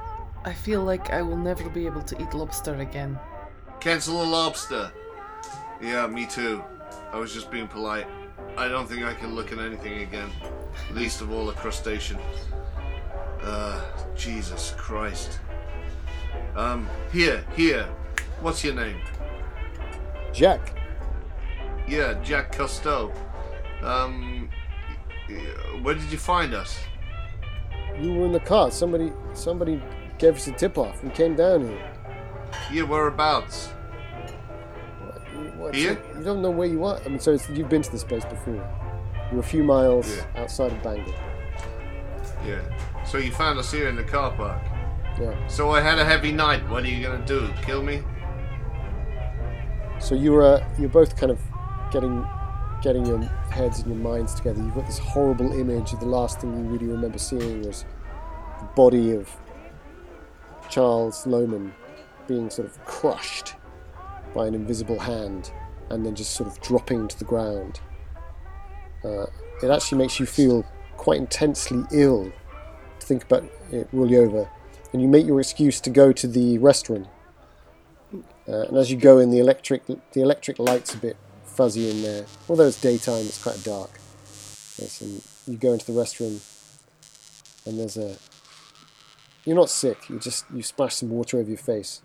I feel like I will never be able to eat lobster again. Cancel a lobster. Yeah, me too. I was just being polite. I don't think I can look at anything again. Least of all a crustacean. Uh, Jesus Christ. Um, here, here. What's your name? Jack, Yeah, Jack Cousteau. Um, where did you find us? you were in the car. Somebody somebody gave us a tip off. We came down here. Yeah, whereabouts? What, you- what, Here? so you don't know where you are. I mean, so it's, you've been to this place before. You're a few miles Yeah. outside of Bangor. Yeah. So you found us here in the car park. Yeah. So I had a heavy night. What are you gonna do? Kill me? So you're uh, you're both kind of getting getting your heads and your minds together. You've got this horrible image. Of the last thing you really remember seeing was the body of Charles Lohman being sort of crushed by an invisible hand and then just sort of dropping to the ground. Uh, it actually makes you feel quite intensely ill to think about it really over. And you make your excuse to go to the restaurant. Uh, and as you go in, the electric the electric light's a bit fuzzy in there. Although it's daytime, it's quite dark. Some, you go into the restroom, and there's a. You're not sick. You just you splash some water over your face,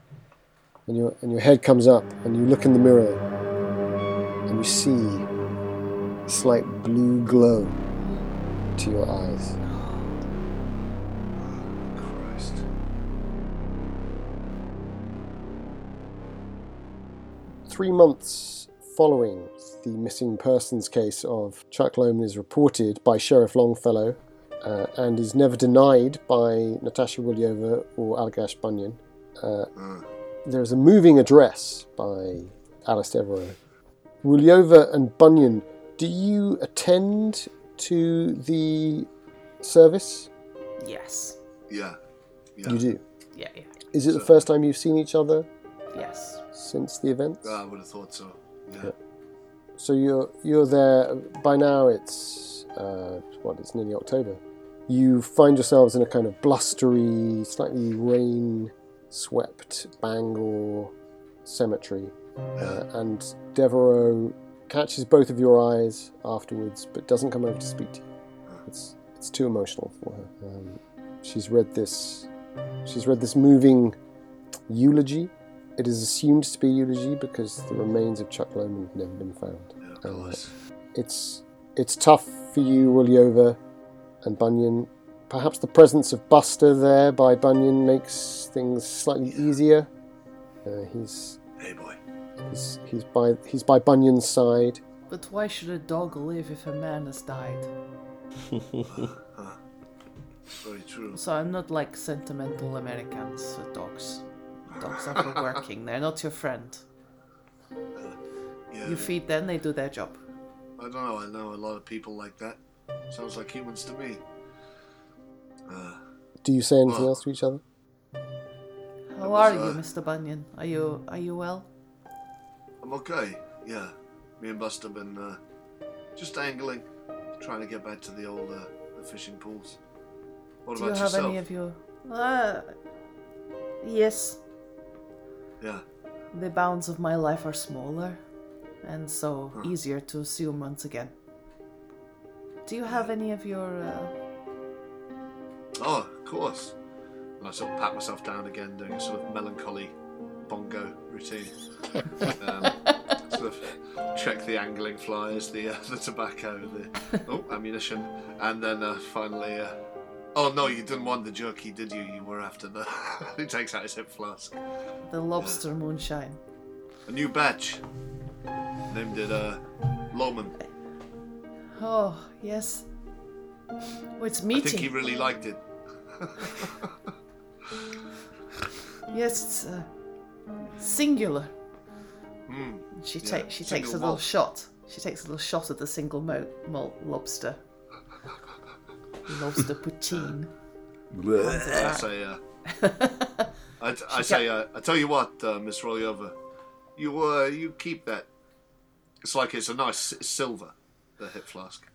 and your and your head comes up, and you look in the mirror, and you see a slight blue glow to your eyes. Christ. Three months following the missing persons case of Chuck Lohman is reported by Sheriff Longfellow uh, and is never denied by Natasha Rulyova or Allagash Bunyan. Uh, there's a moving address by Alice Devereaux. Rulyova and Bunyan, do you attend to the service? Yes. Yeah. Yeah. You do. Yeah, yeah. Is it the first time you've seen each other Yes. since the events? Ah, I would have thought so. Yeah. So you're you're there by now. It's uh, what? It's nearly October. You find yourselves in a kind of blustery, slightly rain-swept Bangor cemetery, uh, and Devereaux catches both of your eyes afterwards, but doesn't come over to speak to you. It's it's too emotional for her. Um, she's read this. She's read this moving eulogy. It is assumed to be a eulogy because the remains of Chuck Lohman have never been found. Yeah, of course. It's it's tough for you, Rulyova and Bunyan. Perhaps the presence of Buster there by Bunyan makes things slightly easier. Uh, he's, Hey, boy. he's he's by he's by Bunyan's side. But why should a dog live if a man has died? *laughs* Very true. So I'm not like sentimental Americans with dogs. Dogs are for *laughs* working. They're not your friend. Yeah. You feed them, they do their job. I don't know. I know a lot of people like that. Sounds like humans to me. Uh, Do you say anything else to each other? How are you, Mr. Bunyan? Are you are you well? I'm okay. Yeah. Me and Buster been uh, just angling, trying to get back to the old uh, the fishing pools. What do you about have yourself? any of your? Uh, yes. Yeah. The bounds of my life are smaller, and so Huh. easier to assume once again. Do you have any of your? Uh, Oh, of course. And I sort of pat myself down again, doing a sort of melancholy bongo routine. um, *laughs* sort of check the angling flies, the uh, *laughs* the tobacco, the oh ammunition, and then uh, finally uh, Oh no, you didn't want the jerky, did you? You were after the. *laughs* he takes out his hip flask. The lobster moonshine. A new batch. Named it uh, Lohman. Oh, yes. Oh, it's I think he really liked it. Yes, it's uh, singular. Hmm. She Yeah, takes she takes a single little malt. shot. She takes a little shot at the single mo- malt lobster. *laughs* lobster poutine. I say, uh, *laughs* I, I say, uh, I tell you what, uh, Miss Rulyova, you uh, you keep that. It's like it's a nice s- silver, the hip flask.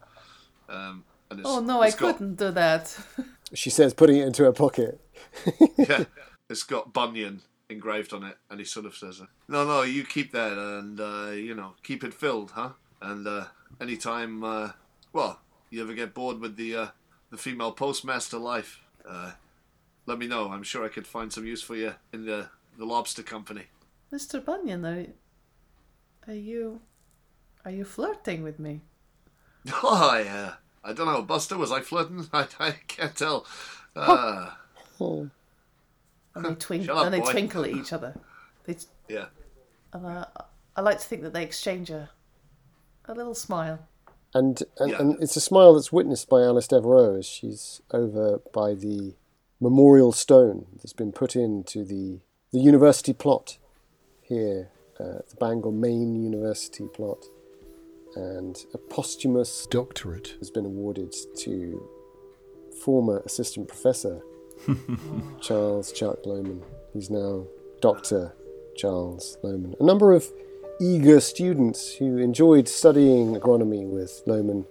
Um, and it's, Oh no, I got- couldn't do that. *laughs* She says, putting it into her pocket. *laughs* yeah, it's got Bunyan engraved on it, and he sort of says, uh, "No, no, you keep that, and uh, you know, keep it filled, huh? And uh, anytime, uh, well, you ever get bored with the uh, the female postmaster life, uh, let me know. I'm sure I could find some use for you in the the lobster company." Mr. Bunyan, are, are you are you flirting with me? *laughs* Oh, I, uh, I don't know, Buster. Was I flirting? *laughs* I, I can't tell. Uh, And they *laughs* twinkle up, and they twinkle at *laughs* each other. They, yeah. and uh, I like to think that they exchange a a little smile. And and, Yeah. and it's a smile that's witnessed by Alice Devereaux as she's over by the memorial stone that's been put into the the university plot here, uh, the Bangor Maine University plot, and a posthumous Doctorate. has been awarded to former assistant professor *laughs* Charles Chuck Lohman. He's now Dr. Charles Lohman. A number of eager students who enjoyed studying agronomy with Lohman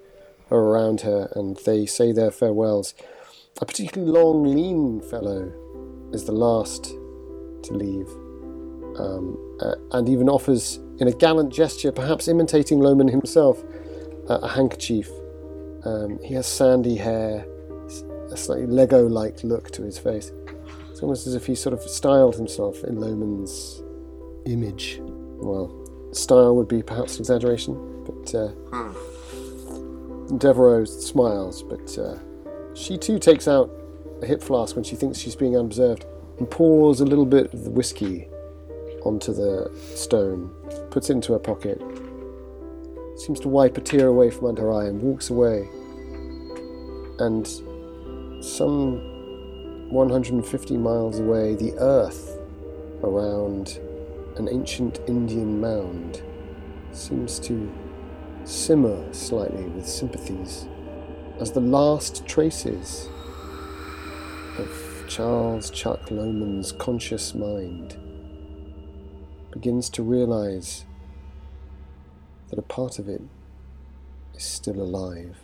are around her and they say their farewells. A particularly long, lean fellow is the last to leave um, uh, and even offers, in a gallant gesture, perhaps imitating Lohman himself, uh, a handkerchief. Um, he has sandy hair, a slightly Lego like look to his face. It's almost as if he sort of styled himself in Lohman's, Image. well, style would be perhaps an exaggeration, but uh, Devereaux smiles, but uh, she too takes out a hip flask when she thinks she's being unobserved and pours a little bit of the whiskey onto the stone, puts it into her pocket, seems to wipe a tear away from under her eye and walks away. And some 150 miles away, the earth around an ancient Indian mound seems to simmer slightly with sympathies as the last traces of Charles Chuck Lohman's conscious mind begins to realize that a part of it is still alive.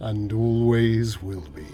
And always will be.